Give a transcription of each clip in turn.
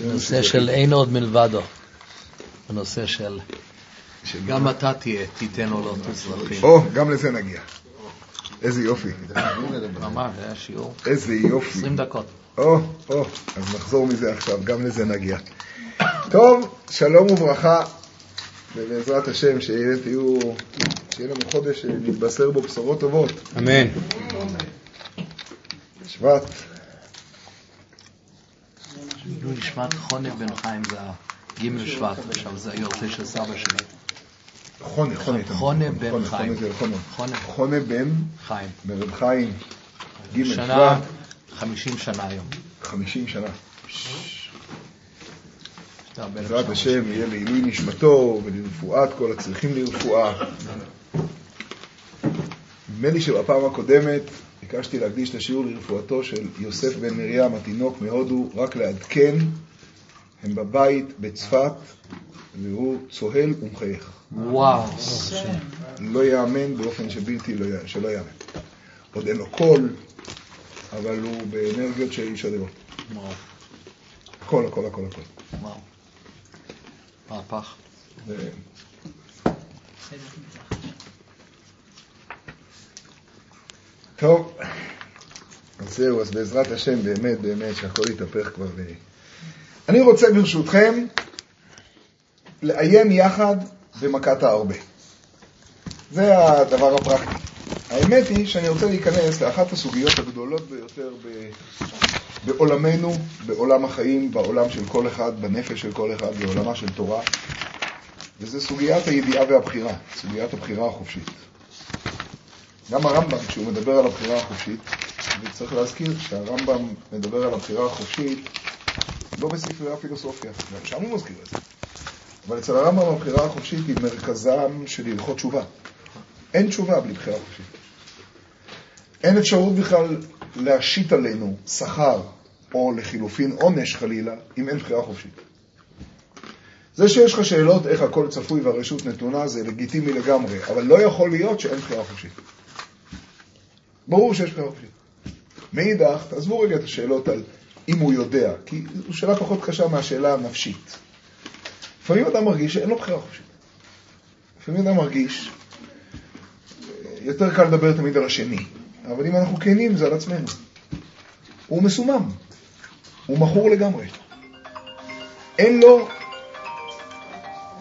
נושא של אין עוד מלבדו. הנושא של גם אתה תהיה, תיתן עולות אזרחים. או, גם לזה נגיע. איזה יופי. ממש, היה שיעור. איזה יופי. 20 דקות. או, או, אז נחזור מזה עכשיו, גם לזה נגיע. טוב, שלום וברכה, ובעזרת השם שיהיה לנו חודש שנתבשר בו בשורות טובות. אמן. שבט. נו, נשמת חונה בן חיים זה הגימל שבט, עכשיו זה היורצה של סבא שלי. חונה, חונה. חונה בן חיים. חונה. בן חיים. ברב חיים. שנה, שבט. 50 שנה היום. 50 שנה. בעזרת השם יהיה לעילוי נשמתו ולרפואת כל הצריכים לרפואה. נדמה לי שבפעם הקודמת ביקשתי להקדיש את השיעור לרפואתו של יוסף בן מרים, התינוק מהודו, רק לעדכן, הם בבית בצפת, והוא צוהל ומחייך. וואו, לא יאמן באופן שבלתי לא, שלא יאמן. עוד אין לו קול, אבל הוא באנרגיות שאי אפשר לראות. וואו, הכל, הכל, הכל, הכל. וואו. מהפך. ו- טוב, אז זהו, אז בעזרת השם, באמת, באמת, שהכל יתהפך כבר. ו... אני רוצה ברשותכם לעיין יחד במכת הארבה. זה הדבר הפרקטי. האמת היא שאני רוצה להיכנס לאחת הסוגיות הגדולות ביותר ב... בעולמנו, בעולם החיים, בעולם של כל אחד, בנפש של כל אחד, בעולמה של תורה, וזה סוגיית הידיעה והבחירה, סוגיית הבחירה החופשית. גם הרמב"ם, כשהוא מדבר על הבחירה החופשית, וצריך להזכיר שהרמב"ם מדבר על הבחירה החופשית לא בספרי הפילוסופיה, גם שם הוא מזכיר את זה. אבל אצל הרמב"ם הבחירה החופשית היא מרכזם של הלכות תשובה. אין תשובה בלי בחירה חופשית. אין אפשרות בכלל להשית עלינו שכר, או לחילופין עונש חלילה, אם אין בחירה חופשית. זה שיש לך שאלות איך הכל צפוי והרשות נתונה זה לגיטימי לגמרי, אבל לא יכול להיות שאין בחירה חופשית. ברור שיש חופשית. מאידך, תעזבו רגע את השאלות על אם הוא יודע, כי זו שאלה פחות קשה מהשאלה הנפשית. לפעמים אדם מרגיש שאין לו בחירה חופשית. לפעמים אדם מרגיש, יותר קל לדבר תמיד על השני, אבל אם אנחנו כנים זה על עצמנו. הוא מסומם, הוא מכור לגמרי. אין לו,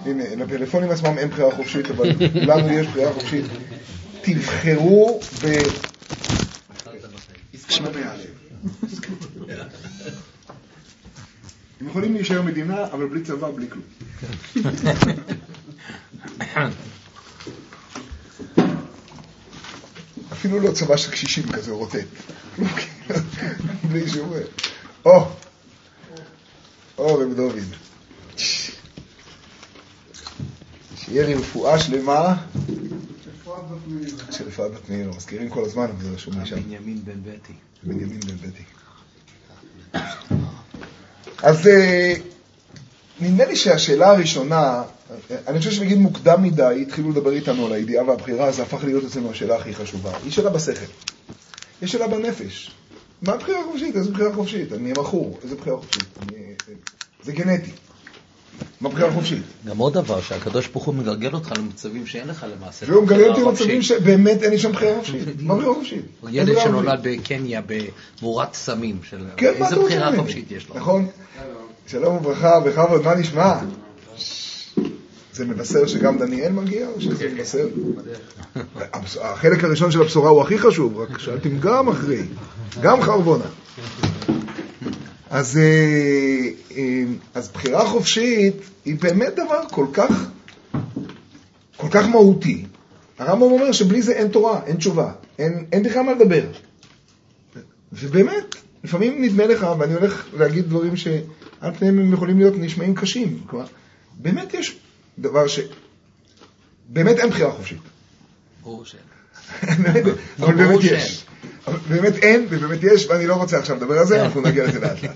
הנה, לפלאפונים עצמם אין בחירה חופשית, אבל לנו יש בחירה חופשית. תבחרו ב... הם יכולים להישאר מדינה, אבל בלי צבא, בלי כלום. אפילו לא צבא של קשישים כזה רוטט. בלי שום... או, או רב דוד. שיהיה רפואה שלמה של רפואת בת מאיר. מזכירים כל הזמן, אבל זה רשום שם. בנימין בן בטי. בנימין בן בטי. אז אה, נדמה לי שהשאלה הראשונה, אני חושב שבגיל מוקדם מדי התחילו לדבר איתנו על הידיעה והבחירה, זה הפך להיות אצלנו השאלה הכי חשובה. היא שאלה בשכל. יש שאלה בנפש. מה הבחירה החופשית? איזה בחירה חופשית? אני מכור, איזה בחירה חופשית? אני... זה גנטי. מה בחירה חופשית? גם עוד דבר, שהקדוש ברוך הוא מגלגל אותך למצבים שאין לך למעשה. והוא מגלה אותי בחירה מצבים חופשית. שבאמת אין לי שם בחירה חופשית. מה בחירה חופשית? ילד שנולד. בקניה במורת סמים, של- כן, איזה בחירה? חופשית יש לו? נכון. שלום וברכה, בכבוד, מה נשמע? זה מבשר שגם דניאל מגיע, או שזה מבשר? הבש- החלק הראשון של הבשורה הוא הכי חשוב, רק שאלתם גם אחרי, גם חרבונה. אז, אה, אה, אז בחירה חופשית היא באמת דבר כל כך, כל כך מהותי. הרמב"ם אומר שבלי זה אין תורה, אין תשובה, אין, אין בכלל מה לדבר. ובאמת, לפעמים נדמה לך, ואני הולך להגיד דברים שעל פניהם הם יכולים להיות נשמעים קשים. כלומר, באמת יש דבר ש... באמת אין בחירה חופשית. ברור שאין. באמת, אבל באמת. יש. אבל באמת אין, ובאמת יש, ואני לא רוצה עכשיו לדבר על זה, אנחנו נגיע לזה לאט לאט.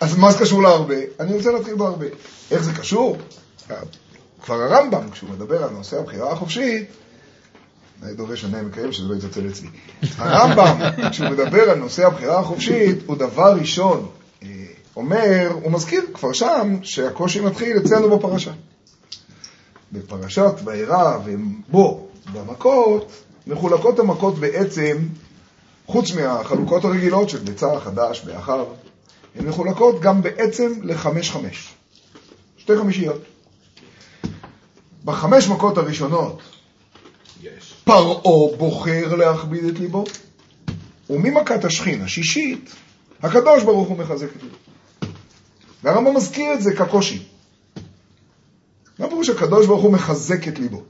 אז מה זה קשור להרבה? אני רוצה להתחיל בהרבה. איך זה קשור? כבר הרמב"ם, כשהוא מדבר על נושא הבחירה החופשית, נאה דורש ונאה מקיים, שזה לא יתעצל אצלי. הרמב"ם, כשהוא מדבר על נושא הבחירה החופשית, הוא דבר ראשון אה, אומר, הוא מזכיר כבר שם שהקושי מתחיל אצלנו בפרשה. בפרשת וארא ובו, במכות, מחולקות המכות בעצם, חוץ מהחלוקות הרגילות של ביצה, חדש, באחר, הן מחולקות גם בעצם לחמש-חמש. שתי חמישיות. בחמש מכות הראשונות פרעה בוחר להכביד את ליבו, וממכת השכין השישית, הקדוש ברוך הוא מחזק את ליבו. והרמב"ם מזכיר את זה כקושי. מה פירוש הקדוש ברוך הוא מחזק את ליבו?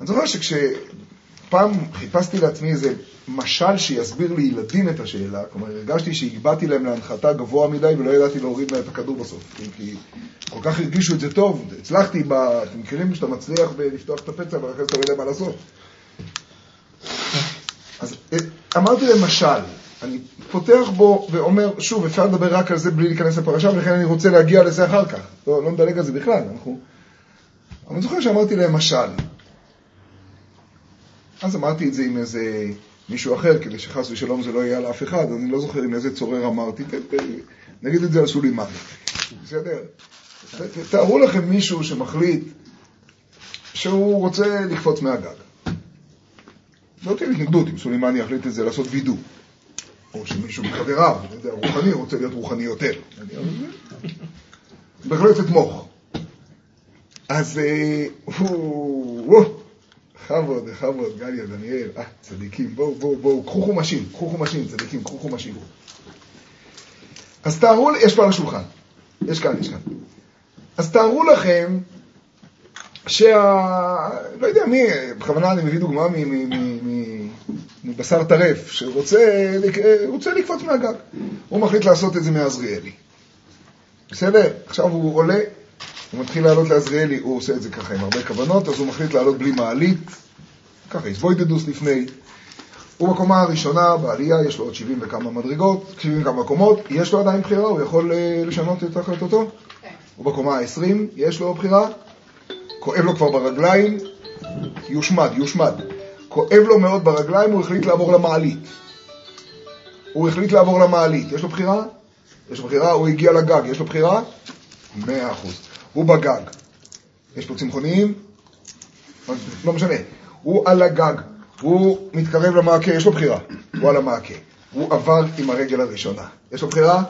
אני זוכר שכשפעם חיפשתי לעצמי איזה משל שיסביר לילדים את השאלה, כלומר הרגשתי שהגבהתי להם להנחתה גבוה מדי ולא ידעתי להוריד להם את הכדור בסוף, כי, כל כך הרגישו את זה טוב, הצלחתי, ב... אתם מכירים שאתה מצליח לפתוח את הפצע ואחרי זה אתה לא יודע מה לעשות. אז אה, אמרתי להם משל, אני פותח בו ואומר, שוב, אפשר לדבר רק על זה בלי להיכנס לפרשה, ולכן אני רוצה להגיע לזה אחר כך. לא, לא מדלג על זה בכלל, אנחנו... אני זוכר שאמרתי להם משל. אז אמרתי את זה עם איזה מישהו אחר, כדי שחס ושלום זה לא יהיה על אף אחד, אני לא זוכר עם איזה צורר אמרתי, נגיד את זה על סולימני. בסדר? תארו לכם מישהו שמחליט שהוא רוצה לקפוץ מהגג. לא תהיה התנגדות אם סולימני יחליט את זה לעשות וידוא. או שמישהו מחבריו, אני יודע, רוחני, רוצה להיות רוחני יותר. בהחלט אתמוך. אז אה, הוא... בכבוד, בכבוד, גליה, דניאל, אה, צדיקים, בואו, בואו, בואו, קחו חומשים, קחו חומשים, צדיקים, קחו חומשים. אז תארו, יש פה על השולחן, יש כאן, יש כאן. אז תארו לכם שה... לא יודע מי, בכוונה אני מביא דוגמה מבשר טרף, שרוצה רוצה לקפוץ מהגג. הוא מחליט לעשות את זה מעזריאלי. בסדר? עכשיו הוא עולה, הוא מתחיל לעלות לעזריאלי, הוא עושה את זה ככה עם הרבה כוונות, אז הוא מחליט לעלות בלי מעלית, ככה איזבוידדוס לפני. הוא בקומה הראשונה, בעלייה, יש לו עוד 70 וכמה מדרגות, 70 וכמה קומות, יש לו עדיין בחירה, הוא יכול אה, לשנות את החלטתו? כן. הוא בקומה ה-20, יש לו בחירה, כואב לו כבר ברגליים, יושמד, יושמד. כואב לו מאוד ברגליים, הוא החליט לעבור למעלית. הוא החליט לעבור למעלית. יש לו בחירה? יש לו בחירה, הוא הגיע לגג, יש לו בחירה? מאה אחוז. הוא בגג. יש פה צמחוניים? לא משנה. הוא על הגג, הוא מתקרב למעקה, יש לו בחירה. הוא על המעקה. הוא עבר עם הרגל הראשונה. יש לו בחירה?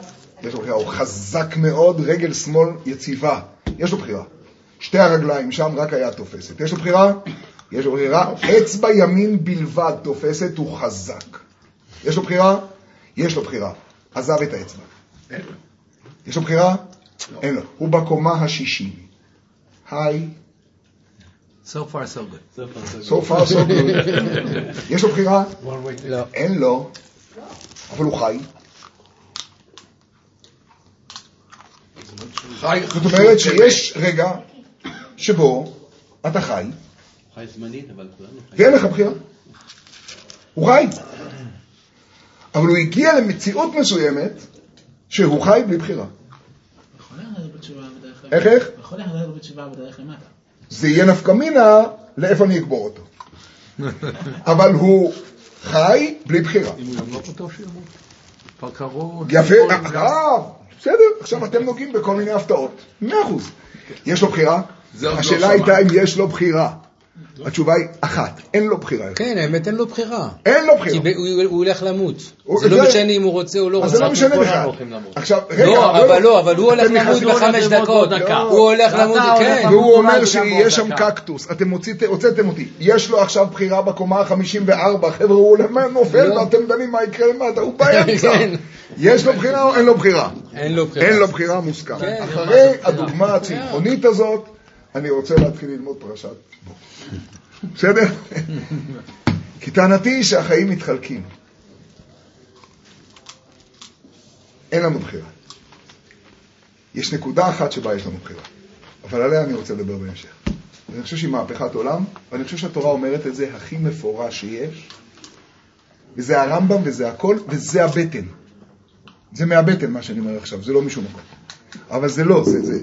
יש לו בחירה. הוא חזק מאוד, רגל שמאל יציבה. יש לו בחירה. שתי הרגליים שם רק היד תופסת. יש לו בחירה? יש לו בחירה. אצבע ימין בלבד תופסת, הוא חזק. יש לו בחירה? יש לו בחירה. עזב את האצבע. יש לו בחירה? לא. אין לו. הוא בקומה השישי. היי. So far so good. So far so good. יש לו בחירה? לא. אין לו. אבל הוא חי. זאת אומרת שיש רגע שבו אתה חי, חי זמנית, אבל כולנו חיים. ואין לך בחירה. הוא חי. אבל הוא הגיע למציאות מסוימת שהוא חי בלי בחירה. איך איך? זה יהיה נפקא מינה לאיפה אני אקבור אותו. אבל הוא חי בלי בחירה. אם הוא ימות אותו שימות. פקרו. יפה, אה, בסדר, עכשיו אתם נוגעים בכל מיני הפתעות. מאה אחוז. יש לו בחירה? השאלה הייתה אם יש לו בחירה. התשובה היא אחת, אין לו בחירה. כן, האמת אין לו בחירה. אין לו בחירה. כי הוא הולך למות. זה לא משנה אם הוא רוצה או לא רוצה. אז זה לא משנה בכלל. עכשיו, רגע. לא, אבל לא, אבל הוא הולך למות בחמש דקות. הוא הולך למות, כן. והוא אומר שיש שם קקטוס. אתם הוצאתם אותי. יש לו עכשיו בחירה בקומה ה-54. חבר'ה, הוא נופל לא. ואתם דנים מה יקרה למטה. הוא באמצע. כן. יש לו בחירה או אין לו בחירה? אין לו בחירה. אין לו בחירה מוסכם. כן, אחרי הדוגמה הצמחונית הזאת, אני רוצה להתחיל ללמוד פרשת בו. בסדר? כי טענתי היא שהחיים מתחלקים. אין לנו בחירה. יש נקודה אחת שבה יש לנו בחירה, אבל עליה אני רוצה לדבר בהמשך. אני חושב שהיא מהפכת עולם, ואני חושב שהתורה אומרת את זה הכי מפורש שיש, וזה הרמב"ם וזה הכל, וזה הבטן. זה מהבטן מה שאני אומר עכשיו, זה לא משום מקום. אבל זה לא, זה, זה,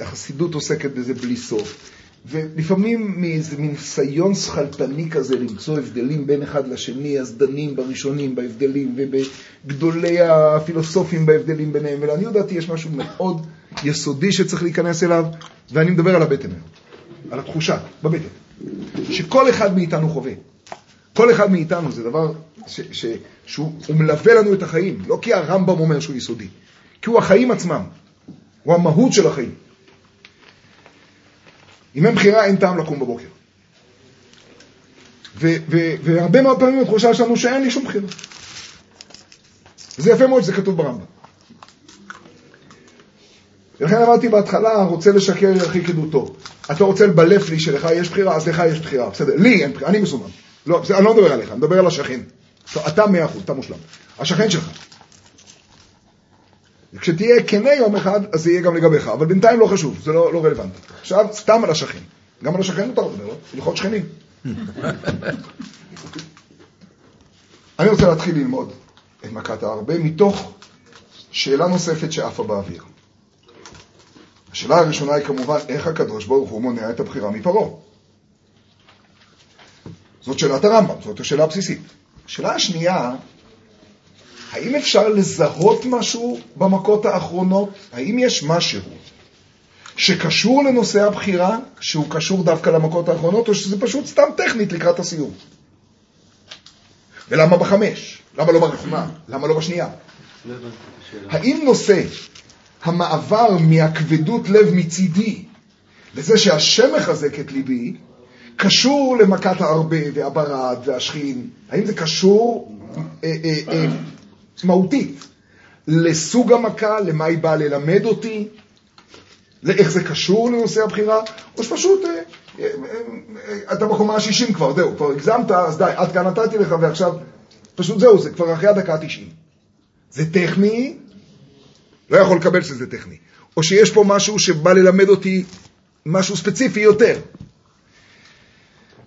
החסידות עוסקת בזה בלי סוף. ולפעמים מאיזה מין ניסיון שכלתני כזה למצוא הבדלים בין אחד לשני, אז דנים בראשונים בהבדלים ובגדולי הפילוסופים בהבדלים ביניהם, ולעניות דעתי יש משהו מאוד יסודי שצריך להיכנס אליו, ואני מדבר על הבטן היום, על התחושה, בבטן, שכל אחד מאיתנו חווה. כל אחד מאיתנו זה דבר ש, ש, שהוא מלווה לנו את החיים, לא כי הרמב"ם אומר שהוא יסודי, כי הוא החיים עצמם, הוא המהות של החיים. אם אין בחירה, אין טעם לקום בבוקר. והרבה מאוד פעמים התחושה שלנו שאין לי שום בחירה. וזה יפה מאוד שזה כתוב ברמב"ם. ולכן אמרתי בהתחלה, רוצה לשקר ירחיק עדותו. אתה רוצה לבלף לי שלך יש בחירה, אז לך יש בחירה. בסדר, לי אין בחירה, אני מסומן. לא, בסדר, אני לא מדבר עליך, אני מדבר על השכן. אתה מאה אחוז, אתה מושלם. השכן שלך. כשתהיה כנה יום אחד, אז זה יהיה גם לגביך, אבל בינתיים לא חשוב, זה לא, לא רלוונטי. עכשיו, סתם על השכן. גם על השכן מותר לדבר, לא? הלכות שכנים. אני רוצה להתחיל ללמוד את מכת הארבה מתוך שאלה נוספת שעפה באוויר. השאלה הראשונה היא כמובן, איך הקדוש ברוך הוא מונע את הבחירה מפרעה? זאת שאלת הרמב"ם, זאת השאלה הבסיסית. השאלה השנייה, האם אפשר לזהות משהו במכות האחרונות? האם יש משהו שקשור לנושא הבחירה, שהוא קשור דווקא למכות האחרונות, או שזה פשוט סתם טכנית לקראת הסיום? ולמה בחמש? למה לא ברחמה? למה לא בשנייה? האם נושא המעבר מהכבדות לב מצידי לזה שהשם מחזק את ליבי, קשור למכת הארבה והברד והשכין? האם זה קשור אה, אה, אה, מהותית לסוג המכה, למה היא באה ללמד אותי, לאיך זה קשור לנושא הבחירה, או שפשוט אה, אה, אה, אתה בקומה ה-60 כבר, זהו, כבר הגזמת, אז די, עד כאן נתתי לך ועכשיו, פשוט זהו, זה כבר אחרי הדקה ה-90. זה טכני, לא יכול לקבל שזה טכני. או שיש פה משהו שבא ללמד אותי משהו ספציפי יותר.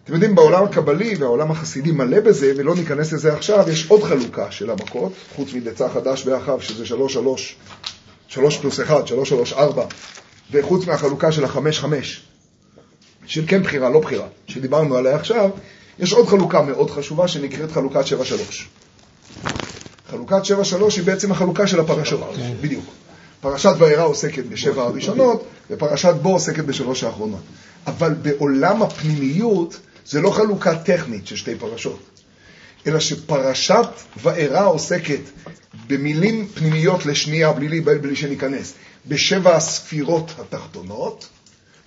אתם יודעים, בעולם הקבלי והעולם החסידי מלא בזה, ולא ניכנס לזה עכשיו, יש עוד חלוקה של המכות, חוץ מדצה חדש באחיו, שזה שלוש שלוש, שלוש פלוס אחד, שלוש שלוש ארבע, וחוץ מהחלוקה של החמש חמש, של כן בחירה, לא בחירה, שדיברנו עליה עכשיו, יש עוד חלוקה מאוד חשובה שנקראת חלוקת שבע שלוש. חלוקת שבע שלוש היא בעצם החלוקה של הפרשות, בדיוק. פרשת וירא עוסקת בשבע הראשונות, ופרשת בו עוסקת בשלוש האחרונות. אבל בעולם הפנימיות זה לא חלוקה טכנית של שתי פרשות, אלא שפרשת וארא עוסקת במילים פנימיות לשנייה, בלי להיבהל, בלי שניכנס, בשבע הספירות התחתונות,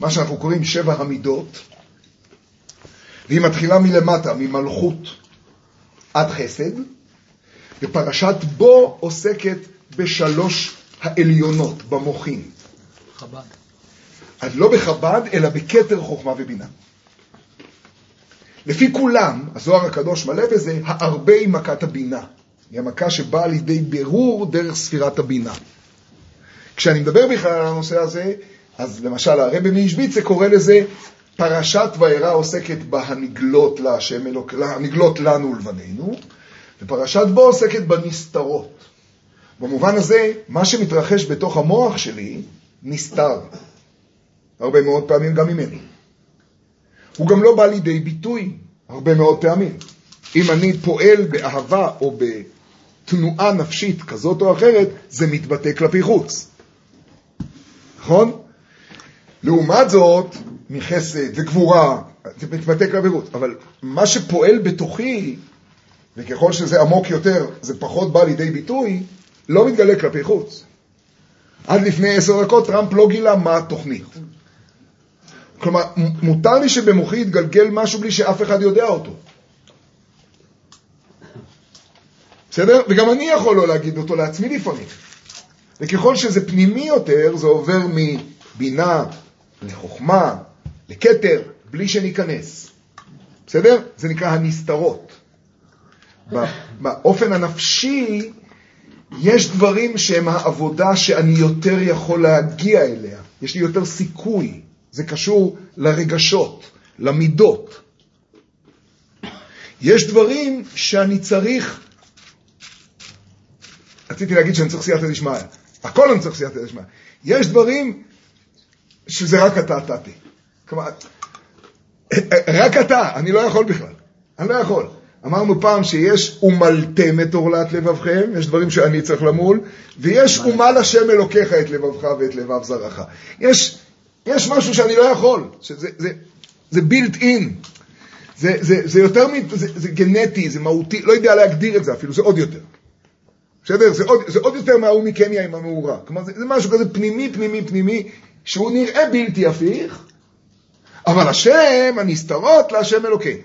מה שאנחנו קוראים שבע המידות, והיא מתחילה מלמטה, ממלכות עד חסד, ופרשת בו עוסקת בשלוש העליונות, במוחים. חב"ד. אז לא בחב"ד, אלא בכתר חוכמה ובינה. לפי כולם, הזוהר הקדוש מלא בזה, הארבה היא מכת הבינה. היא המכה שבאה לידי בירור דרך ספירת הבינה. כשאני מדבר בכלל על הנושא הזה, אז למשל הרבי מאישביצה קורא לזה פרשת וארא עוסקת בהנגלות להשם אלוק, הנגלות לנו ולבנינו, ופרשת בו עוסקת בנסתרות. במובן הזה, מה שמתרחש בתוך המוח שלי נסתר. הרבה מאוד פעמים גם ממני. הוא גם לא בא לידי ביטוי הרבה מאוד פעמים. אם אני פועל באהבה או בתנועה נפשית כזאת או אחרת, זה מתבטא כלפי חוץ. נכון? לעומת זאת, מחסד וגבורה, זה מתבטא כלפי חוץ. אבל מה שפועל בתוכי, וככל שזה עמוק יותר, זה פחות בא לידי ביטוי, לא מתגלה כלפי חוץ. עד לפני עשר דקות טראמפ לא גילה מה התוכנית. כלומר, מותר לי שבמוחי יתגלגל משהו בלי שאף אחד יודע אותו. בסדר? וגם אני יכול לא להגיד אותו לעצמי לפעמים. וככל שזה פנימי יותר, זה עובר מבינה לחוכמה, לכתר, בלי שניכנס. בסדר? זה נקרא הנסתרות. באופן הנפשי, יש דברים שהם העבודה שאני יותר יכול להגיע אליה. יש לי יותר סיכוי. זה קשור לרגשות, למידות. יש דברים שאני צריך, רציתי להגיד שאני צריך סייעתא דשמיא, הכל אני צריך סייעתא דשמיא. יש דברים שזה רק אתה תתי. כלומר, רק אתה, אני לא יכול בכלל. אני לא יכול. אמרנו פעם שיש ומלתם את עורלת לבבכם, יש דברים שאני צריך למול, ויש ומל השם אלוקיך את לבבך ואת לבב זרעך. יש, יש משהו שאני לא יכול, שזה זה, זה built in, זה, זה, זה יותר, זה, זה גנטי, זה מהותי, לא יודע להגדיר את זה אפילו, זה עוד יותר. בסדר? זה זה עוד יותר מההוא מקניה עם המאורה. כלומר, זה, זה משהו כזה פנימי, פנימי, פנימי, שהוא נראה בלתי הפיך, אבל השם, הנסתרות להשם אלוקינו.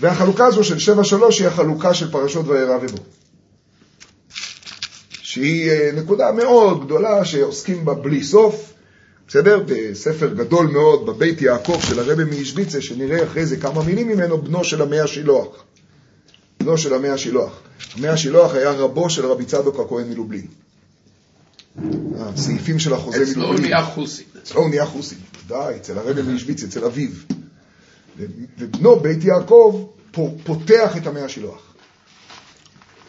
והחלוקה הזו של שבע שלוש היא החלוקה של פרשות וירא ובו. שהיא אה, נקודה מאוד גדולה שעוסקים בה בלי סוף, בסדר? בספר גדול מאוד בבית יעקב של הרבי מאישוויצה, שנראה אחרי זה כמה מילים ממנו, בנו של המאה שילוח. בנו של המאה שילוח. המאה שילוח היה רבו של רבי צדוק הכהן מלובלין. הסעיפים של החוזה מלובלין. אצלו הוא נהיה חוסי. אצלו הוא נהיה חוסי, ודאי, אצל הרבי מאישוויצה, אצל אביו. ובנו, בית יעקב, פותח את המאה שילוח.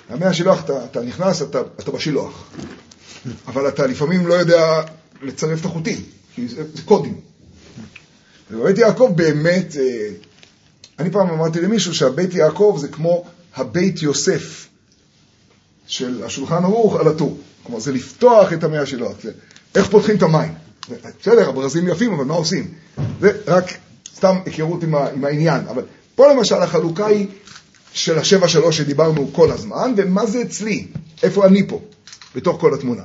המאה שילוח, אתה, אתה נכנס, אתה, אתה בשילוח. אבל אתה לפעמים לא יודע לצרף את החוטים, כי זה, זה קודים. ובבית יעקב באמת, אה, אני פעם אמרתי למישהו שהבית יעקב זה כמו הבית יוסף של השולחן ערוך על הטור. כלומר, זה לפתוח את המאה שלו. איך פותחים את המים? בסדר, הברזים יפים, אבל מה עושים? זה רק סתם היכרות עם, עם העניין. אבל פה למשל החלוקה היא של השבע שלוש שדיברנו כל הזמן, ומה זה אצלי? איפה אני פה, בתוך כל התמונה.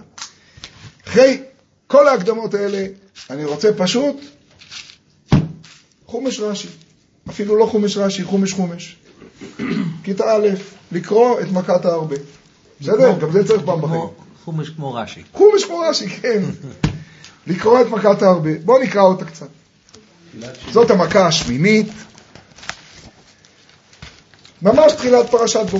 אחרי כל ההקדמות האלה, אני רוצה פשוט חומש רש"י. אפילו לא חומש רש"י, חומש חומש. כיתה א', לקרוא את מכת הארבה. בסדר? גם זה צריך פעם בחיים. חומש כמו רש"י. חומש כמו רש"י, כן. לקרוא את מכת הארבה. בואו נקרא אותה קצת. זאת המכה השמינית. ממש תחילת פרשת בו.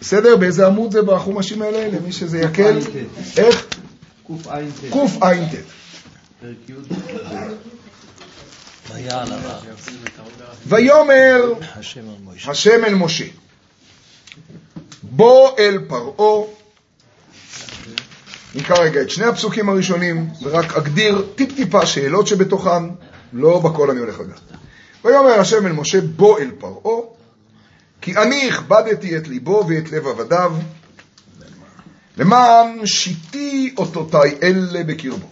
בסדר? באיזה עמוד זה בחומשים האלה? למי שזה יקל? איך? קע"ט. ויאמר השם אל משה, בוא אל פרעה, נקרא רגע את שני הפסוקים הראשונים, ורק אגדיר טיפ-טיפה שאלות שבתוכן, לא בכל אני הולך לגעת. ויאמר השם אל משה, בוא אל פרעה, כי אני הכבדתי את ליבו ואת לב עבדיו, למען שיתי אותותיי אלה בקרבו.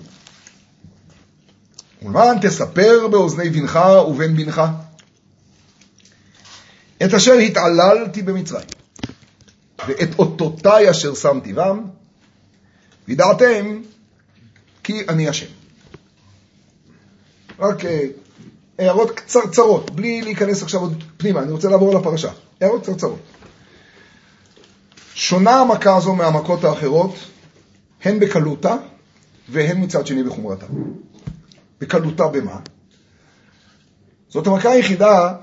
ולמען תספר באוזני בנך ובן בנך את אשר התעללתי במצרים, ואת אותותיי אשר שמתי בם, וידעתם כי אני השם. רק אה, הערות קצרצרות, בלי להיכנס עכשיו עוד פנימה, אני רוצה לעבור לפרשה. הערות קצרצרות. שונה המכה הזו מהמכות האחרות, הן בקלותה והן מצד שני בחומרתה. בקלותה במה? זאת המכה היחידה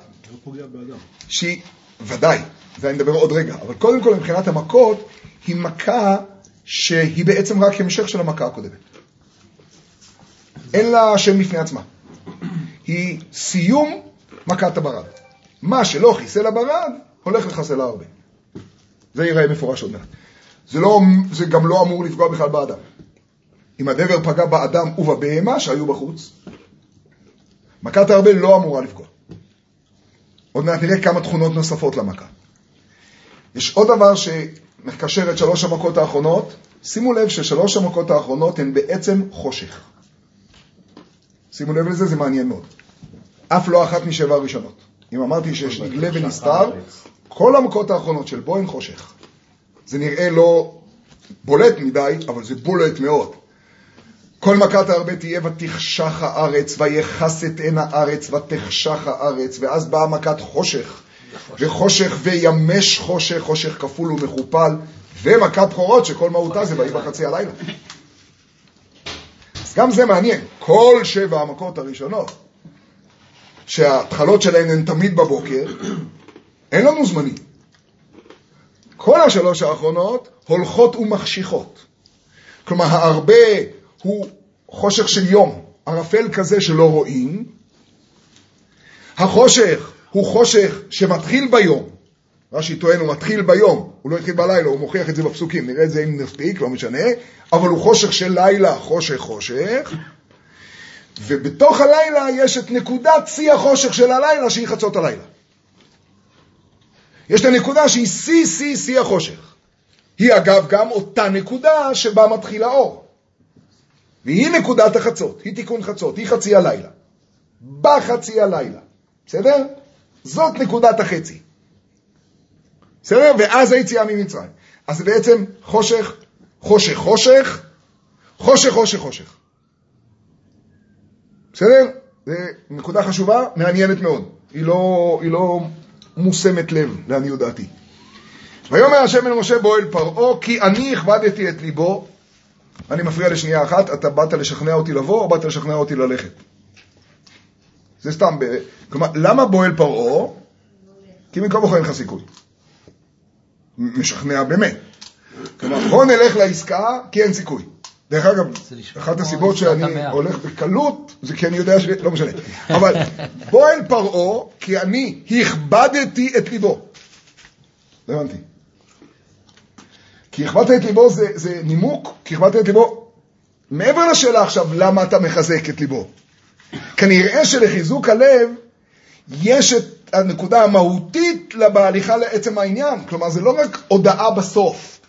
שהיא, ודאי, זה אני מדבר עוד רגע, אבל קודם כל מבחינת המכות, היא מכה שהיא בעצם רק המשך של המכה הקודמת. אין לה שם בפני עצמה. היא סיום מכת הברד. מה שלא חיסל הברד, הולך לחסל הרבה. זה ייראה מפורש עוד מעט. זה, לא, זה גם לא אמור לפגוע בכלל באדם. אם הדבר פגע באדם ובבהמה שהיו בחוץ, מכת הרבה לא אמורה לפגוע. עוד מעט נראה כמה תכונות נוספות למכה. יש עוד דבר שמקשר את שלוש המכות האחרונות. שימו לב ששלוש המכות האחרונות הן בעצם חושך. שימו לב לזה, זה מעניין מאוד. אף לא אחת משבע הראשונות. אם אמרתי שיש נגלה ונסתר, כל המכות האחרונות של בו הן חושך. זה נראה לא בולט מדי, אבל זה בולט מאוד. כל מכת הרבה תהיה ותחשך הארץ, ויחס את עין הארץ ותחשך הארץ, ואז באה מכת חושך, וחושך וימש חושך, חושך כפול ומכופל, ומכת בכורות שכל מהותה זה ויהי בחצי הלילה. גם זה מעניין, כל שבע המכות הראשונות, שההתחלות שלהן הן תמיד בבוקר, אין לנו זמנים. כל השלוש האחרונות הולכות ומחשיכות. כלומר, ההרבה הוא חושך של יום, ערפל כזה שלא רואים. החושך הוא חושך שמתחיל ביום. רש"י טוען, הוא מתחיל ביום, הוא לא התחיל בלילה, הוא מוכיח את זה בפסוקים, נראה את זה אם נספיק, לא משנה, אבל הוא חושך של לילה, חושך חושך, ובתוך הלילה יש את נקודת שיא החושך של הלילה, שהיא חצות הלילה. יש את הנקודה שהיא שיא שיא שיא החושך. היא אגב גם אותה נקודה שבה מתחיל האור. והיא נקודת החצות, היא תיקון חצות, היא חצי הלילה. בחצי הלילה, בסדר? זאת נקודת החצי. בסדר? ואז היציאה ממצרים. אז בעצם חושך, חושך, חושך, חושך, חושך, חושך. בסדר? זו נקודה חשובה, מעניינת מאוד. היא לא, היא לא מושמת לב, לעניות דעתי. ויאמר השם אל משה בו אל פרעה, כי אני הכבדתי את ליבו. אני מפריע לשנייה אחת, אתה באת לשכנע אותי לבוא או באת לשכנע אותי ללכת? זה סתם, ב... כלומר, למה בועל פרעה? כי מכל וכה אין לך סיכוי. משכנע באמת. כלומר, בוא נלך לעסקה, כי אין סיכוי. דרך אגב, אחת הסיבות שאני הולך בקלות, זה כי אני יודע ש... לא משנה. אבל בוא אל פרעה, כי אני הכבדתי את ליבו. לא הבנתי. כי הכבדת את ליבו זה, זה נימוק, כי הכבדת את ליבו. מעבר לשאלה עכשיו למה אתה מחזק את ליבו, כנראה שלחיזוק הלב יש את הנקודה המהותית בהליכה לעצם העניין. כלומר, זה לא רק הודעה בסוף.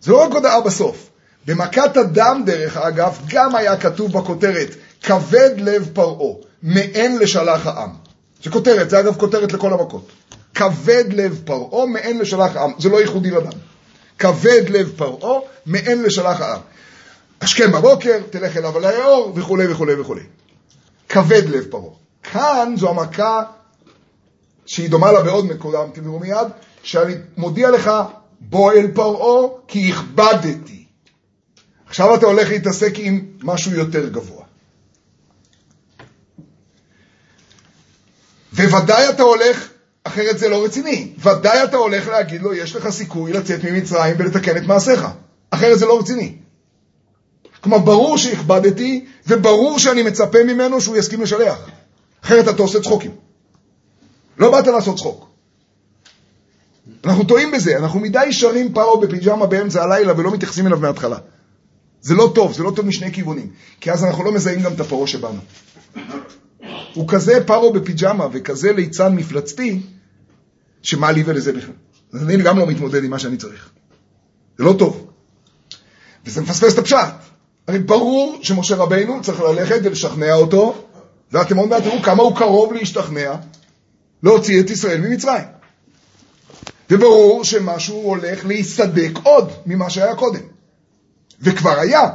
זה לא רק הודעה בסוף. במכת הדם, דרך אגב, גם היה כתוב בכותרת, כבד לב פרעה, מעין לשלח העם. זה כותרת, זה אגב כותרת לכל המכות. כבד לב פרעה, מעין לשלח העם. זה לא ייחודי לדם. כבד לב פרעה, מעין לשלח העם. השכם בבוקר, תלך אליו על היאור, וכולי וכולי וכולי. כבד לב פרעה. כאן זו המכה שהיא דומה לה בעוד נקודה, תראו מיד, שאני מודיע לך, בוא אל פרעה, כי הכבדתי. עכשיו אתה הולך להתעסק עם משהו יותר גבוה. וודאי אתה הולך, אחרת זה לא רציני, ודאי אתה הולך להגיד לו, יש לך סיכוי לצאת ממצרים ולתקן את מעשיך. אחרת זה לא רציני. כלומר, ברור שהכבדתי, וברור שאני מצפה ממנו שהוא יסכים לשלח. אחרת אתה עושה צחוקים. לא באת לעשות צחוק. אנחנו טועים בזה, אנחנו מדי ישרים פרו בפיג'מה באמצע הלילה ולא מתייחסים אליו מההתחלה. זה לא טוב, זה לא טוב משני כיוונים, כי אז אנחנו לא מזהים גם את הפרו שבנו. הוא כזה פרו בפיג'מה וכזה ליצן מפלצתי, שמה לי ולזה בכלל. אז אני גם לא מתמודד עם מה שאני צריך. זה לא טוב. וזה מפספס את הפשט. הרי ברור שמשה רבינו צריך ללכת ולשכנע אותו, ואתם עוד מעט תראו כמה הוא קרוב להשתכנע להוציא את ישראל ממצרים. וברור שמשהו הולך להיסדק עוד ממה שהיה קודם. וכבר היה.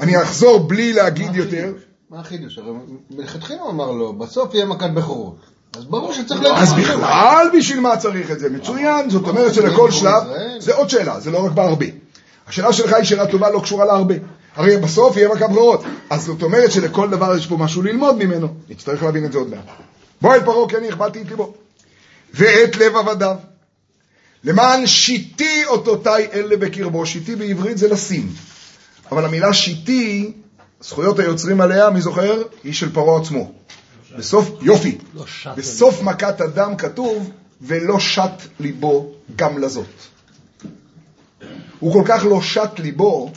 אני אחזור בלי להגיד יותר. מה החידוש? הרי מלכתחילה הוא אמר לו, בסוף יהיה מכת בכורות. אז ברור שצריך להגיד... אז בכלל בשביל מה צריך את זה? מצוין, זאת אומרת שלכל שלב, זה עוד שאלה, זה לא רק בהרבה. השאלה שלך היא שאלה טובה, לא קשורה להרבה. הרי בסוף יהיה מכת בכורות. אז זאת אומרת שלכל דבר יש פה משהו ללמוד ממנו. נצטרך להבין את זה עוד מעט. בוא אל פרעה כי אני הכבדתי את ליבו. ואת לב עבדיו. למען שיתי אותותיי אלה בקרבו. שיתי בעברית זה לשים. אבל המילה שיתי, זכויות היוצרים עליה, מי זוכר? היא של פרעה עצמו. בסוף, יופי, לא בסוף מכת הדם כתוב, ולא שט ליבו גם לזאת. הוא כל כך לא שט ליבו,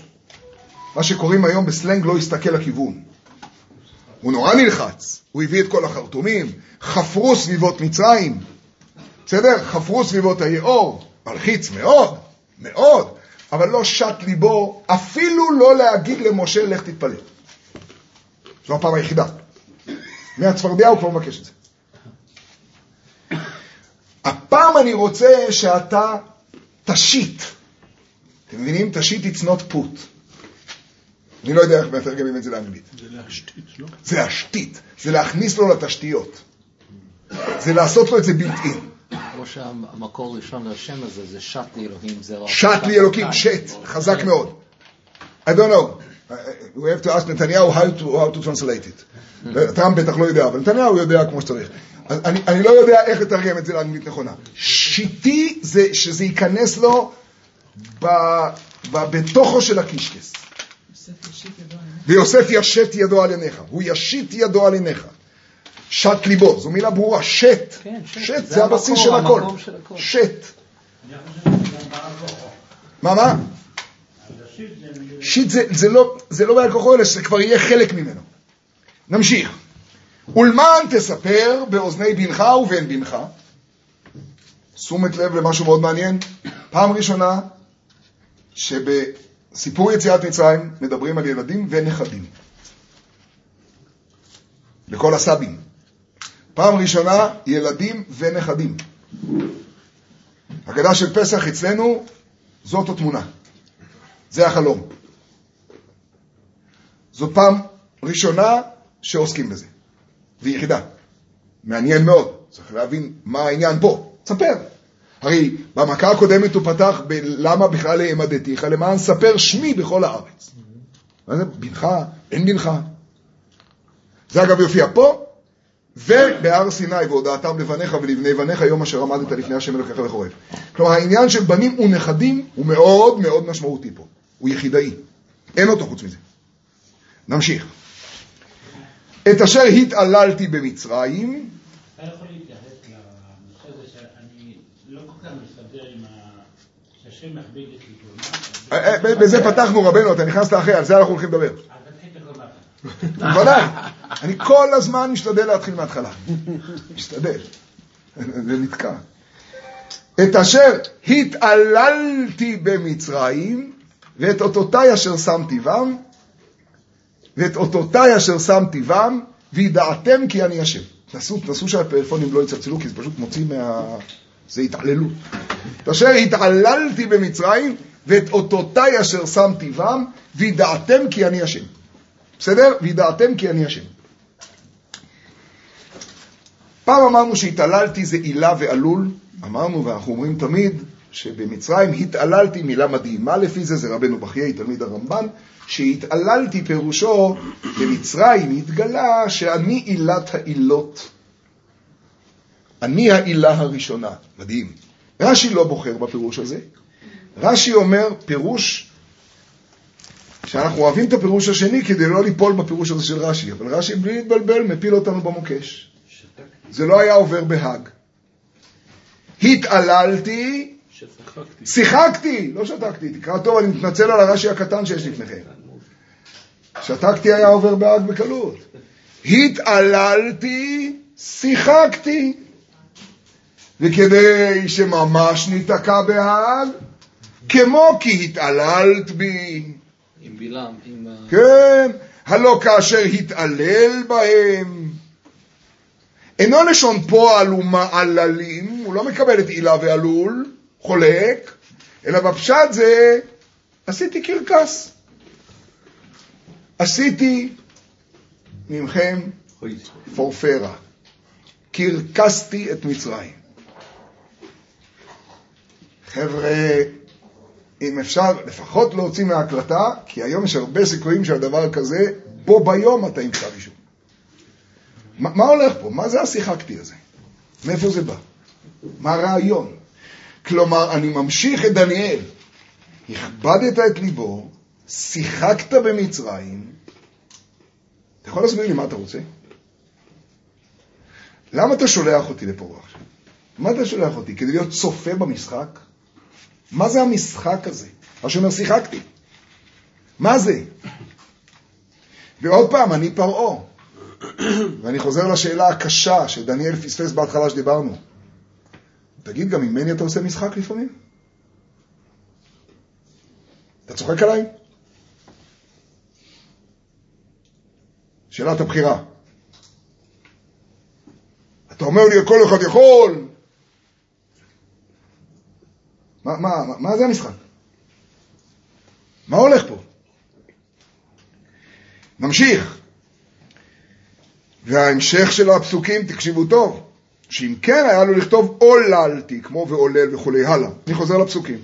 מה שקוראים היום בסלנג לא הסתכל לכיוון. הוא נורא נלחץ, הוא הביא את כל החרטומים, חפרו סביבות מצרים, בסדר? חפרו סביבות היאור, מלחיץ מאוד, מאוד, אבל לא שט ליבו אפילו לא להגיד למשה לך תתפלל. זו הפעם היחידה. מהצפרדע הוא כבר מבקש את זה. הפעם אני רוצה שאתה תשית. אתם מבינים? תשית it's not put. אני לא יודע איך מתרגמים את זה לאנגלית. זה להשתית, לא? זה להשתית, זה להכניס לו לתשתיות. זה לעשות לו את זה in. כמו שהמקור ראשון לשם הזה זה שט לאלוהים, זה רק... שט לי אלוקים, שט, חזק מאוד. I don't know. We have to ask נתניהו how to, how to translate it. טראמפ בטח לא יודע, אבל נתניהו יודע כמו שצריך. אני, אני לא יודע איך לתרגם את זה לאנגלית נכונה. שיטי זה שזה ייכנס לו ב, ב, בתוכו של הקישקס. ויוסף ישת ידו על עיניך, הוא ישית ידו על עיניך. שט ליבו, זו מילה ברורה, שט. כן, שט. שט, זה זה הבסיס של הכל. המקום של הכל. שט. מה, מה? שיט זה, זה לא, זה לא בעל כוחו, אלא שזה כבר יהיה חלק ממנו. נמשיך. ולמען תספר באוזני בנך ובן בנך, תשומת לב למשהו מאוד מעניין, פעם ראשונה שבסיפור יציאת מצרים מדברים על ילדים ונכדים. לכל הסבים. פעם ראשונה ילדים ונכדים. הגדה של פסח אצלנו זאת התמונה, זה החלום. זאת פעם ראשונה שעוסקים בזה, ויחידה. מעניין מאוד, צריך להבין מה העניין פה. תספר. הרי במכה הקודמת הוא פתח בלמה בכלל העמדתיך, למען ספר שמי בכל הארץ. מה זה? בנך, אין בנך. זה אגב יופיע פה, ובהר סיני, והודעתם לבניך ולבני בניך, יום אשר עמדת לפני השם אלוקיך וחורב. כלומר, העניין של בנים ונכדים הוא מאוד מאוד משמעותי פה. הוא יחידאי. אין אותו חוץ מזה. נמשיך. את אשר התעללתי במצרים, אתה יכול להתייחס לנושא הזה שאני לא כל כך מסתדר עם ה... את. אה, אה, בזה פתחנו רבנו, אתה נכנסת אחרי, על זה אנחנו הולכים לדבר. בגמרא. בוודאי. אני כל הזמן משתדל להתחיל מההתחלה. משתדל. זה נתקע. את אשר התעללתי במצרים, ואת אותותיי אשר שמתי בם, ואת אותותיי אשר שמתי בם, וידעתם כי אני השם. תנסו, תנסו שהפלאפונים לא יצלצלו, כי זה פשוט מוציא מה... זה התעללות. את אשר התעללתי במצרים, ואת אותותיי אשר שמתי בם, וידעתם כי אני השם. בסדר? וידעתם כי אני השם. פעם אמרנו שהתעללתי זה עילה ועלול, אמרנו ואנחנו אומרים תמיד שבמצרים התעללתי, מילה מדהימה לפי זה, זה רבנו בחיי, תלמיד הרמב"ן, שהתעללתי פירושו, במצרים התגלה שאני עילת העילות. אני העילה הראשונה. מדהים. רש"י לא בוחר בפירוש הזה. רש"י אומר פירוש שאנחנו אוהבים את הפירוש השני כדי לא ליפול בפירוש הזה של רש"י, אבל רש"י בלי להתבלבל מפיל אותנו במוקש. זה לא היה עובר בהאג. התעללתי, ששחקתי. שיחקתי, לא שתקתי, תקרא טוב, אני מתנצל על הרש"י הקטן שיש לפניכם. שתקתי היה עובר בהאג בקלות. התעללתי, שיחקתי. וכדי שממש ניתקע בהאג, כמו כי התעללת בי. עם בלעם, עם. כן, הלא כאשר התעלל בהם. אינו לשון פועל ומעללים, הוא לא מקבל את עילה ועלול, חולק, אלא בפשט זה, עשיתי קרקס. עשיתי ממכם פורפרה. קרקסתי את מצרים. חבר'ה, אם אפשר לפחות להוציא מההקלטה, כי היום יש הרבה סיכויים שעל דבר כזה, בו ביום אתה עם כתב אישום. מה, מה הולך פה? מה זה השיחקתי הזה? מאיפה זה בא? מה הרעיון? כלומר, אני ממשיך את דניאל. הכבדת את ליבו, שיחקת במצרים. אתה יכול להסביר לי מה אתה רוצה? למה אתה שולח אותי לפה עכשיו? מה אתה שולח אותי? כדי להיות צופה במשחק? מה זה המשחק הזה? מה שאומר שיחקתי. מה זה? ועוד פעם, אני פרעה. ואני חוזר לשאלה הקשה שדניאל פספס בהתחלה שדיברנו. תגיד, גם ממני אתה עושה משחק לפעמים? אתה צוחק עליי? שאלת הבחירה. אתה אומר לי, כל אחד יכול. מה, מה, מה, זה המשחק? מה הולך פה? נמשיך. וההמשך של הפסוקים, תקשיבו טוב, שאם כן היה לו לכתוב עוללתי, כמו ועולל וכולי הלאה. אני חוזר לפסוקים.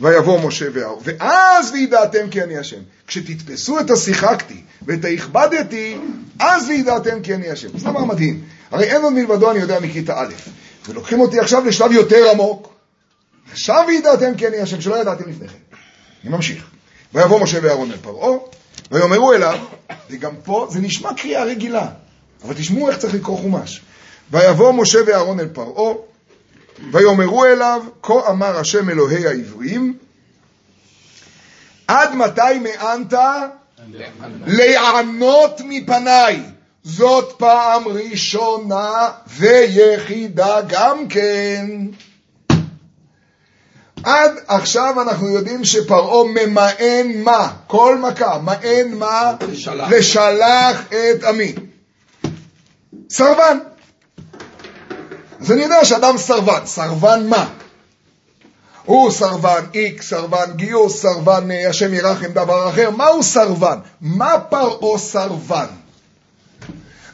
ויבוא משה ואהרון, ואז וידעתם כי אני השם. כשתתפסו את השיחקתי ואת ההכבדתי, אז וידעתם כי אני השם. זה דבר מדהים. הרי אין עוד מלבדו אני יודע מכיתה א', ולוקחים אותי עכשיו לשלב יותר עמוק. עכשיו וידעתם כי אני השם, שלא ידעתם לפני כן. אני ממשיך. ויבוא משה ואהרון אל פרעה, ויאמרו אליו, וגם פה זה נשמע קריאה רגילה, אבל תשמעו איך צריך לקרוא חומש. ויבוא משה ואהרון אל פרעה, ויאמרו אליו, כה אמר השם אלוהי העברים, עד מתי מאנת? לענות מפניי. זאת פעם ראשונה ויחידה גם כן. עד עכשיו אנחנו יודעים שפרעה ממאן מה? כל מכה, מאן מה? לשלח. לשלח את עמי. סרבן. אז אני יודע שאדם סרבן. סרבן מה? הוא סרבן איקס, סרבן גיוס, סרבן אה, השם ירחם דבר אחר. מה הוא סרבן? מה פרעה סרבן?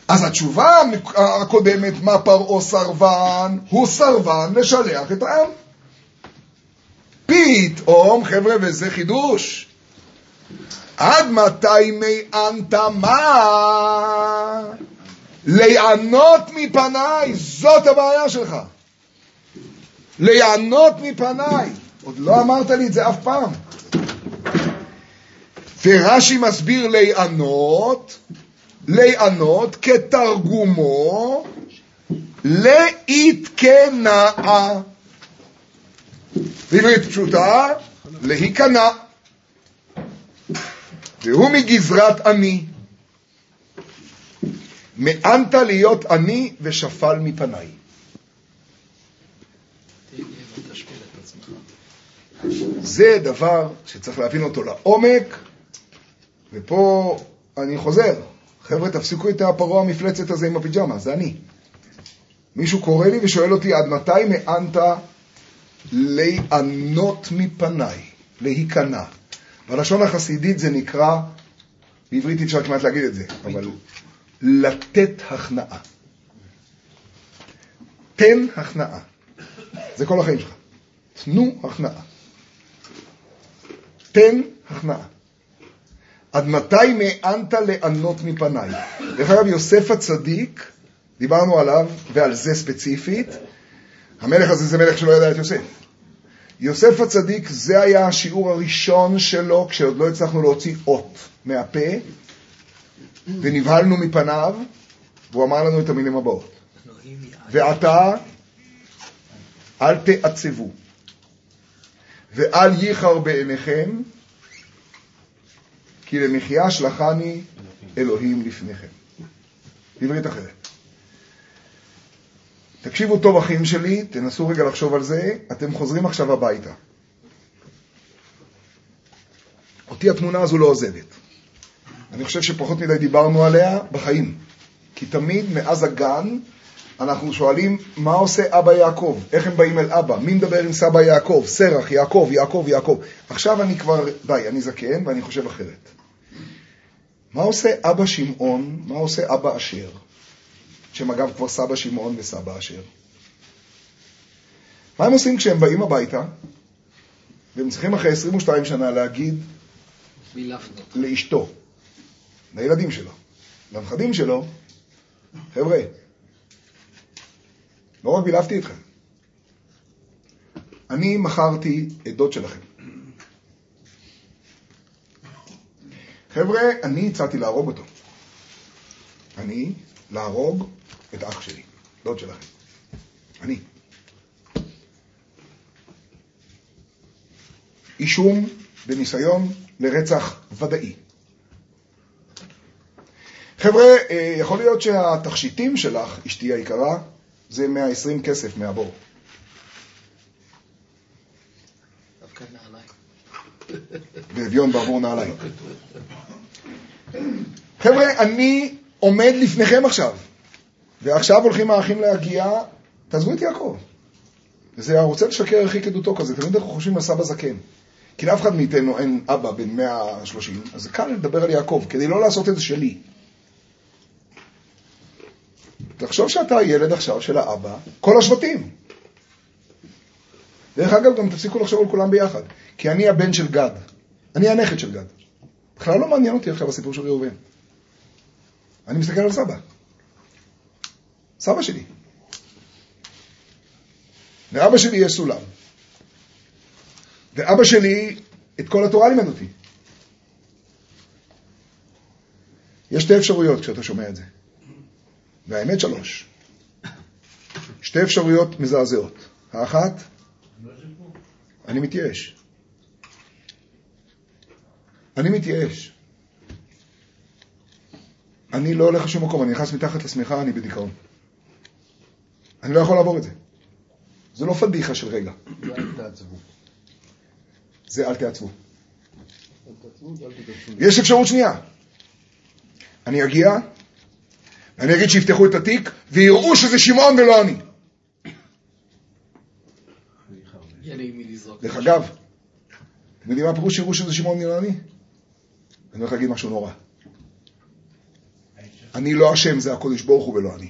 אז התשובה הקודמת, מה פרעה סרבן? הוא סרבן לשלח את העם. פתאום, חבר'ה, וזה חידוש, עד מתי מיענת מה? ליענות מפניי, זאת הבעיה שלך. ליענות מפניי. עוד לא אמרת לי את זה אף פעם. ורש"י מסביר ליענות, ליענות כתרגומו להתקנאה. בעברית פשוטה, להיכנע. והוא מגזרת אני. מאנת להיות אני ושפל מפניי. זה דבר שצריך להבין אותו לעומק, ופה אני חוזר. חבר'ה, תפסיקו את הפרעה המפלצת הזה עם הפיג'מה, זה אני. מישהו קורא לי ושואל אותי, עד מתי מאנת לענות מפניי, להיכנע. בלשון החסידית זה נקרא, בעברית אפשר כמעט להגיד את זה, אבל לתת הכנעה. תן הכנעה. זה כל החיים שלך. תנו הכנעה. תן הכנעה. עד מתי מאנת לענות מפניי? דרך אגב, יוסף הצדיק, דיברנו עליו ועל זה ספציפית, המלך הזה זה מלך שלא ידע את יוסף. יוסף הצדיק, זה היה השיעור הראשון שלו כשעוד לא הצלחנו להוציא אות מהפה, ונבהלנו מפניו, והוא אמר לנו את המילים הבאות. ועתה אל תעצבו, ואל ייחר בעיניכם, כי למחיה שלחני אלוהים לפניכם. בעברית אחרת. תקשיבו טוב אחים שלי, תנסו רגע לחשוב על זה, אתם חוזרים עכשיו הביתה. אותי התמונה הזו לא עוזבת. אני חושב שפחות מדי דיברנו עליה בחיים. כי תמיד מאז הגן אנחנו שואלים מה עושה אבא יעקב, איך הם באים אל אבא, מי מדבר עם סבא יעקב, סרח, יעקב, יעקב, יעקב. עכשיו אני כבר, די, אני זקן ואני חושב אחרת. מה עושה אבא שמעון, מה עושה אבא אשר? שהם אגב כבר סבא שמעון וסבא אשר. מה הם עושים כשהם באים הביתה, והם צריכים אחרי 22 שנה להגיד לאשתו, לילדים שלו, לנכדים שלו, חבר'ה, לא רק בילפתי אתכם, אני מכרתי דוד שלכם. חבר'ה, אני הצעתי להרוג אותו. אני להרוג את אח שלי, דוד שלכם. אני. אישום בניסיון לרצח ודאי. חבר'ה, אה, יכול להיות שהתכשיטים שלך, אשתי היקרה, זה 120 כסף מהבור. ואביון בעבור נעליים. חבר'ה, אני עומד לפניכם עכשיו, ועכשיו הולכים האחים להגיע, תעזבו את יעקב. זה הרוצה לשקר הרחיק עדותו כזה, תמיד אנחנו חושבים על סבא זקן. כי לאף אחד מאיתנו אין אבא בן 130, אז זה קל לדבר על יעקב, כדי לא לעשות את זה שלי. תחשוב שאתה הילד עכשיו של האבא, כל השבטים. דרך אגב, גם תפסיקו לחשוב על כולם ביחד, כי אני הבן של גד, אני הנכד של גד. בכלל לא מעניין אותי עכשיו הסיפור של ראובן. אני מסתכל על סבא. סבא שלי. לאבא שלי יש סולם. ואבא שלי את כל התורה לימד אותי. יש שתי אפשרויות כשאתה שומע את זה. והאמת שלוש. שתי אפשרויות מזעזעות. האחת, אני מתייאש. אני מתייאש. אני לא הולך לשום מקום, אני נכנס מתחת לשמיכה, אני בדיכאון. אני לא יכול לעבור את זה. זה לא פדיחה של רגע. זה אל תעצבו. אל תעצבו. יש אפשרות שנייה. אני אגיע, אני אגיד שיפתחו את התיק, ויראו שזה שמעון ולא אני. דרך אגב, אתם יודעים מה הפירוש שיראו שזה שמעון ולא אני? אני הולך להגיד משהו נורא. אני לא אשם, זה הקודש ברוך הוא ולא אני.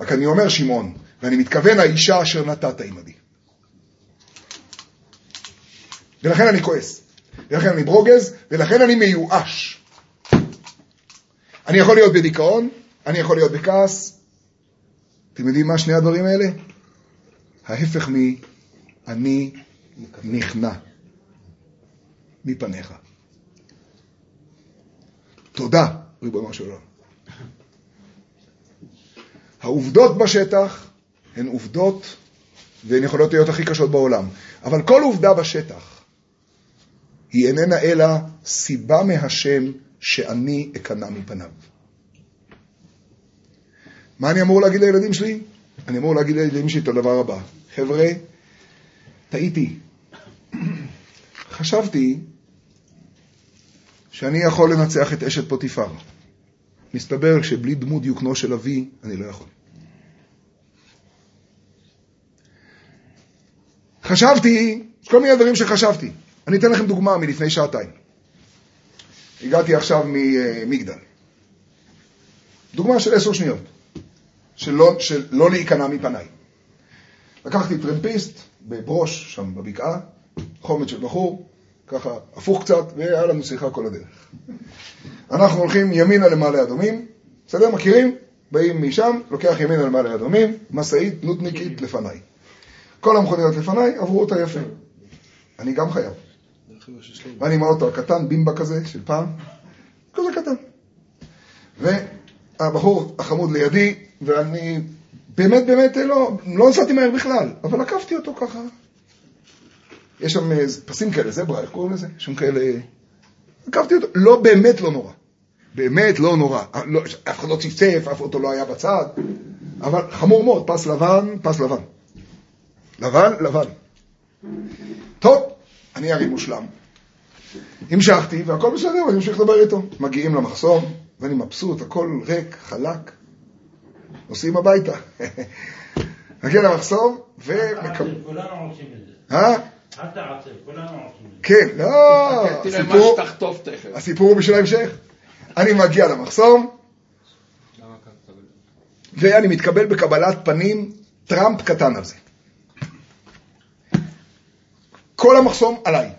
רק אני אומר שמעון, ואני מתכוון האישה אשר נתת עמדי. ולכן אני כועס, ולכן אני ברוגז, ולכן אני מיואש. אני יכול להיות בדיכאון, אני יכול להיות בכעס. אתם יודעים מה שני הדברים האלה? ההפך מ... אני נכנע מפניך. תודה, ריבונו של עולם. העובדות בשטח הן עובדות, והן יכולות להיות הכי קשות בעולם, אבל כל עובדה בשטח היא איננה אלא סיבה מהשם שאני אכנע מפניו. מה אני אמור להגיד לילדים שלי? אני אמור להגיד לילדים שלי את הדבר הבא. חבר'ה, טעיתי. חשבתי שאני יכול לנצח את אשת פוטיפר. מסתבר שבלי דמות דיוקנו של אבי, אני לא יכול. חשבתי, יש כל מיני דברים שחשבתי. אני אתן לכם דוגמה מלפני שעתיים. הגעתי עכשיו ממגדל. דוגמה של עשר שניות, של לא, של לא להיכנע מפניי. לקחתי טרמפיסט בברוש, שם בבקעה, חומץ של בחור, ככה הפוך קצת, והיה לנו שיחה כל הדרך. אנחנו הולכים ימינה למעלה אדומים, בסדר? מכירים? באים משם, לוקח ימינה למעלה אדומים, משאית נודניקית לפניי. כל המכוניות לפניי עברו אותה יפה. אני גם חייב. ואני עם האוטו הקטן, בימבה כזה, של פעם, כזה קטן. והבחור החמוד לידי, ואני באמת באמת לא, לא נסעתי מהר בכלל, אבל עקפתי אותו ככה. יש שם איזה פסים כאלה, זברה, איך קוראים לזה? יש שם כאלה... עקפתי אותו, לא באמת לא נורא. באמת לא נורא. לא, אף אחד לא צפצף, אף אוטו לא היה בצד, אבל חמור מאוד, פס לבן, פס לבן. לבן, לבן. טוב, אני הרי מושלם. המשכתי, והכל בסדר, ואני ממשיך לדבר איתו. מגיעים למחסום, ואני מבסוט, הכל ריק, חלק. נוסעים הביתה. מגיע למחסום, ומקבל... כולנו עושים את זה. אל תעצב, כולנו עושים את זה. כן, לא, תראה מה הסיפור, שתחטוף תכף. הסיפור הוא בשביל ההמשך. אני מגיע למחסום, ואני מתקבל בקבלת פנים טראמפ קטן על זה. כל המחסום עליי.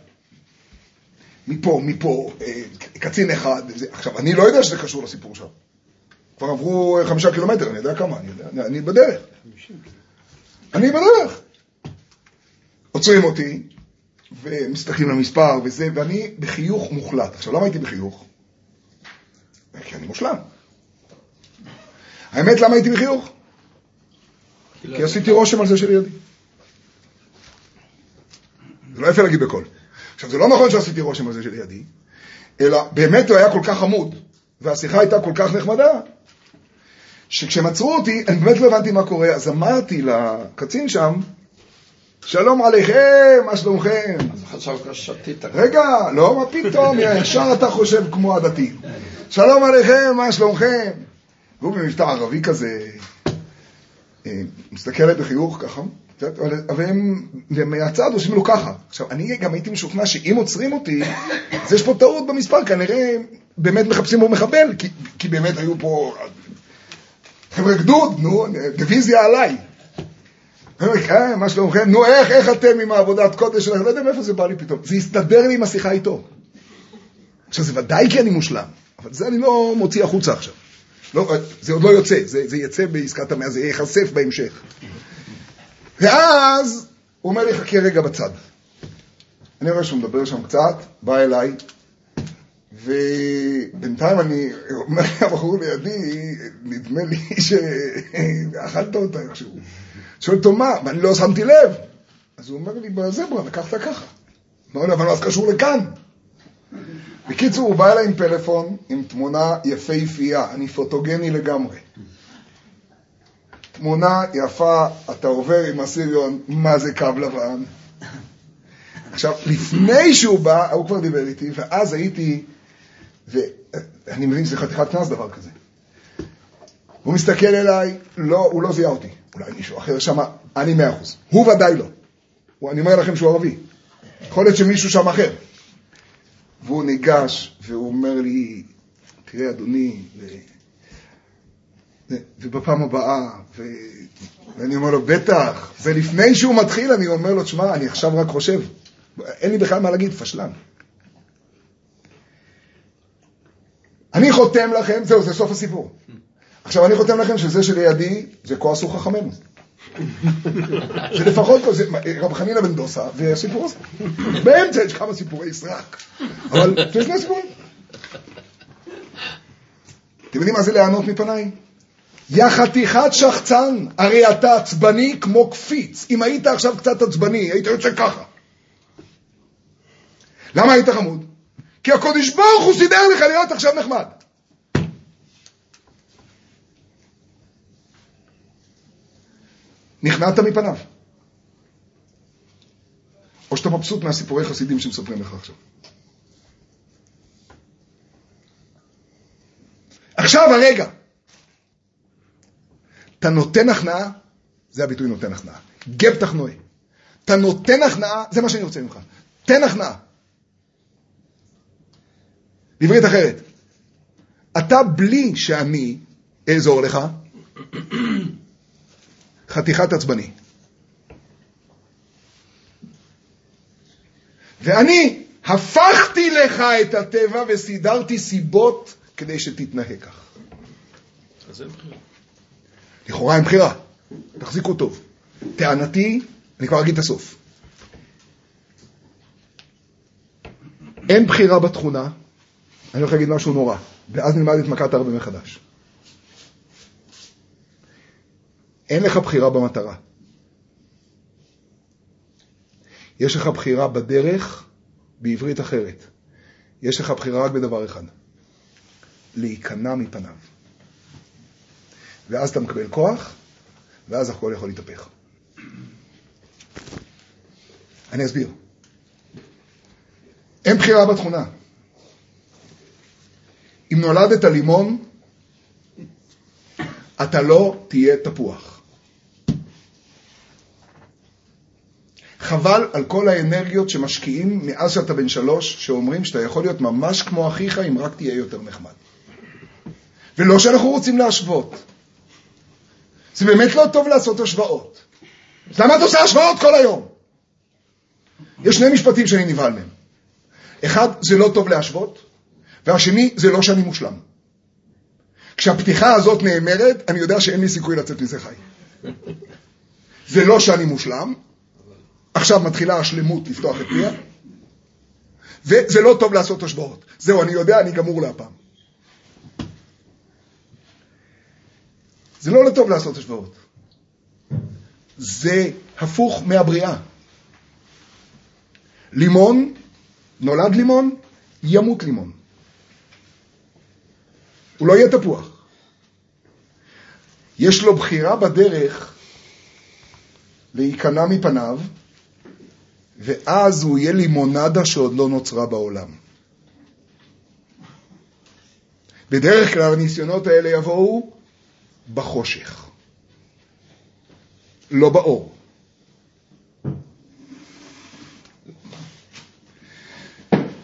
מפה, מפה, אה, קצין אחד. זה. עכשיו, אני לא יודע שזה קשור לסיפור שם. כבר עברו אה, חמישה קילומטר, אני יודע כמה, אני יודע, אני, אני בדרך. אני בדרך. עוצרים אותי, ומסתכלים למספר וזה, ואני בחיוך מוחלט. עכשיו, למה הייתי בחיוך? כי אני מושלם. האמת, למה הייתי בחיוך? כי עשיתי רושם על זה שלידי. זה לא יפה להגיד בקול. עכשיו, זה לא נכון שעשיתי רושם על זה שלידי, אלא באמת הוא היה כל כך חמוד, והשיחה הייתה כל כך נחמדה, שכשמצאו אותי, אני באמת לא הבנתי מה קורה, אז אמרתי לקצין שם, שלום עליכם, מה שלומכם? אז חשבת ששתית. רגע, לא, מה פתאום, ישר אתה חושב כמו הדתי. שלום עליכם, מה שלומכם? והוא במבטא ערבי כזה, אה, מסתכל עליי בחיוך ככה, אבל אבל הם הם מהצד עושים לו ככה. עכשיו, אני גם הייתי משוכנע שאם עוצרים אותי, אז יש פה טעות במספר, כנראה באמת מחפשים פה מחבל, כי, כי באמת היו פה חבר'ה גדוד, נו, דיוויזיה עליי. "אה, מה שלומכם? נו, איך, איך אתם עם העבודת קודש שלכם? לא יודע מאיפה זה בא לי פתאום. זה הסתדר לי עם השיחה איתו. עכשיו, זה ודאי כי אני מושלם, אבל זה אני לא מוציא החוצה עכשיו. לא, זה עוד לא יוצא, זה, זה יצא בעסקת המאה, זה ייחשף בהמשך. ואז הוא אומר לי, חכה רגע בצד. אני רואה שהוא מדבר שם קצת, בא אליי, ובינתיים אני אומר לבחור לידי, נדמה לי שאכלת אותה איכשהו. שואל אותו מה, ואני לא שמתי לב. אז הוא אומר לי, בזברה, לקחת ככה. אמר לי, אבל מה זה קשור לכאן? בקיצור, הוא בא אליי עם פלאפון, עם תמונה יפהפייה, אני פוטוגני לגמרי. תמונה יפה, אתה עובר עם הסיריון, מה זה קו לבן? עכשיו, לפני שהוא בא, הוא כבר דיבר איתי, ואז הייתי, ואני מבין שזה חתיכת קנס דבר כזה. הוא מסתכל אליי, לא, הוא לא זיהה אותי, אולי מישהו אחר שם, אני מאה אחוז. הוא ודאי לא. הוא, אני אומר לכם שהוא ערבי. יכול להיות שמישהו שם אחר. והוא ניגש, והוא אומר לי, תראה אדוני. ו... ובפעם הבאה, ו... ואני אומר לו, בטח, ולפני שהוא מתחיל אני אומר לו, תשמע, אני עכשיו רק חושב, אין לי בכלל מה להגיד, פשלן. אני חותם לכם, זהו, זה סוף הסיפור. עכשיו אני חותם לכם שזה שלידי, זה כועסו חכמינו. זה לפחות, זה רב חנינא בן דוסה והסיפור הזה. באמצע יש כמה סיפורי סרק, אבל זה שני סיפורים. אתם יודעים מה זה ליהנות מפניי? יא חתיכת שחצן, הרי אתה עצבני כמו קפיץ. אם היית עכשיו קצת עצבני, היית יוצא ככה. למה היית חמוד? כי הקודש ברוך הוא סידר לך להיות עכשיו נחמד. נכנעת מפניו. או שאתה מבסוט מהסיפורי חסידים שמספרים לך עכשיו. עכשיו הרגע. אתה נותן הכנעה, זה הביטוי נותן הכנעה. גב תחנועי. אתה נותן הכנעה, זה מה שאני רוצה ממך. תן הכנעה. בעברית אחרת, אתה בלי שאני אעזור לך, חתיכת עצבני. ואני הפכתי לך את הטבע וסידרתי סיבות כדי שתתנהג כך. אז אין בחירה. לכאורה אין בחירה, תחזיקו טוב. טענתי, אני כבר אגיד את הסוף. אין בחירה בתכונה, אני הולך להגיד משהו נורא, ואז נלמד את מכת הרבה מחדש. אין לך בחירה במטרה. יש לך בחירה בדרך בעברית אחרת. יש לך בחירה רק בדבר אחד, להיכנע מפניו. ואז אתה מקבל כוח, ואז הכל יכול להתהפך. אני אסביר. אין בחירה בתכונה. אם נולדת לימון, אתה לא תהיה תפוח. חבל על כל האנרגיות שמשקיעים מאז שאתה בן שלוש, שאומרים שאתה יכול להיות ממש כמו אחיך אם רק תהיה יותר נחמד. ולא שאנחנו רוצים להשוות. זה באמת לא טוב לעשות השוואות. אז למה אתה עושה השוואות כל היום? יש שני משפטים שאני נבהל מהם. אחד, זה לא טוב להשוות, והשני, זה לא שאני מושלם. כשהפתיחה הזאת נאמרת, אני יודע שאין לי סיכוי לצאת מזה חי. זה לא שאני מושלם, עכשיו מתחילה השלמות לפתוח את פיה, וזה לא טוב לעשות השוואות. זהו, אני יודע, אני גמור להפעם. זה לא טוב לעשות השוואות. זה הפוך מהבריאה. לימון, נולד לימון, ימות לימון. הוא לא יהיה תפוח. יש לו בחירה בדרך להיכנע מפניו, ואז הוא יהיה לימונדה שעוד לא נוצרה בעולם. בדרך כלל הניסיונות האלה יבואו בחושך, לא באור.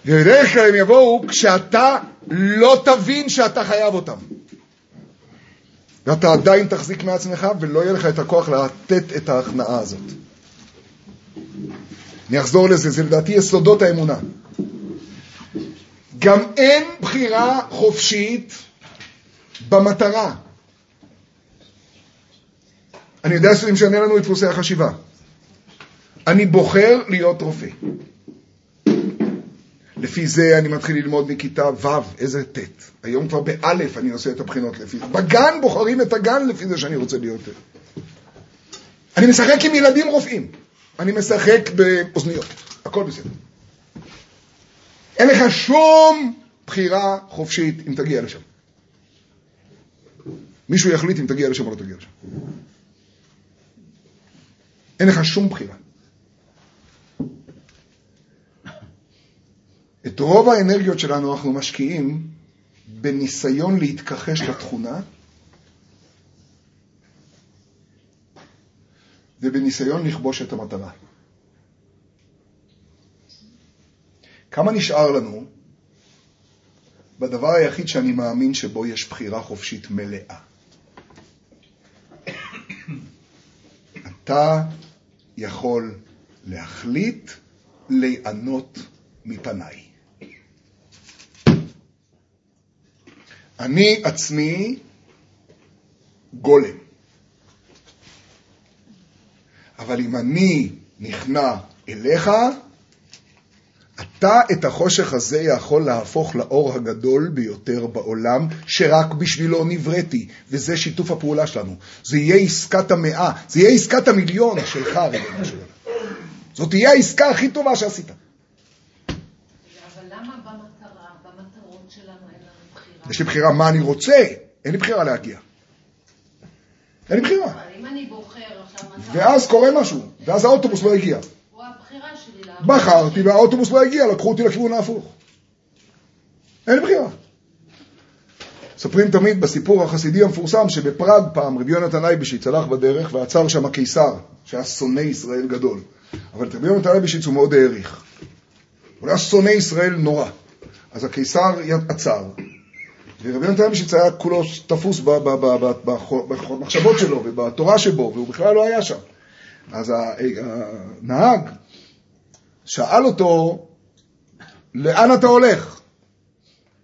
ובדרך כלל הם יבואו כשאתה לא תבין שאתה חייב אותם. ואתה עדיין תחזיק מעצמך ולא יהיה לך את הכוח לתת את ההכנעה הזאת. אני אחזור לזה, זה לדעתי יסודות האמונה. גם אין בחירה חופשית במטרה. אני יודע שזה משנה לנו את דפוסי החשיבה. אני בוחר להיות רופא. לפי זה אני מתחיל ללמוד מכיתה ו', איזה ט'. היום כבר באלף אני עושה את הבחינות לפי זה. בגן בוחרים את הגן לפי זה שאני רוצה להיות. אני משחק עם ילדים רופאים. אני משחק באוזניות, הכל בסדר. אין לך שום בחירה חופשית אם תגיע לשם. מישהו יחליט אם תגיע לשם או לא תגיע לשם. אין לך שום בחירה. את רוב האנרגיות שלנו אנחנו משקיעים בניסיון להתכחש לתכונה ובניסיון לכבוש את המטרה. כמה נשאר לנו בדבר היחיד שאני מאמין שבו יש בחירה חופשית מלאה? אתה יכול להחליט ליהנות מפניי. אני עצמי גולם. אבל אם אני נכנע אליך, אתה את החושך הזה יכול להפוך לאור הגדול ביותר בעולם, שרק בשבילו נבראתי, וזה שיתוף הפעולה שלנו. זה יהיה עסקת המאה, זה יהיה עסקת המיליון שלך, ריבונו של עולם. זאת תהיה העסקה הכי טובה שעשית. שלנו? יש לי בחירה מה אני רוצה, אין לי בחירה להגיע. אין לי בחירה. אבל אם אני בוחר עכשיו מטרה... ואז קורה משהו, ואז האוטובוס לא הגיע. בחרתי והאוטובוס לא הגיע, לקחו אותי לכיוון ההפוך. אין בחירה. מספרים תמיד בסיפור החסידי המפורסם שבפראג פעם רבי יונתן אייבשיץ הלך בדרך ועצר שם הקיסר, שהיה שונא ישראל גדול. אבל את רבי יונתן אייבשיץ הוא מאוד העריך. הוא היה שונא ישראל נורא. אז הקיסר עצר, ורבי יונתן אייבשיץ היה כולו תפוס במחשבות שלו ובתורה שבו, והוא בכלל לא היה שם. אז הנהג שאל אותו, לאן אתה הולך?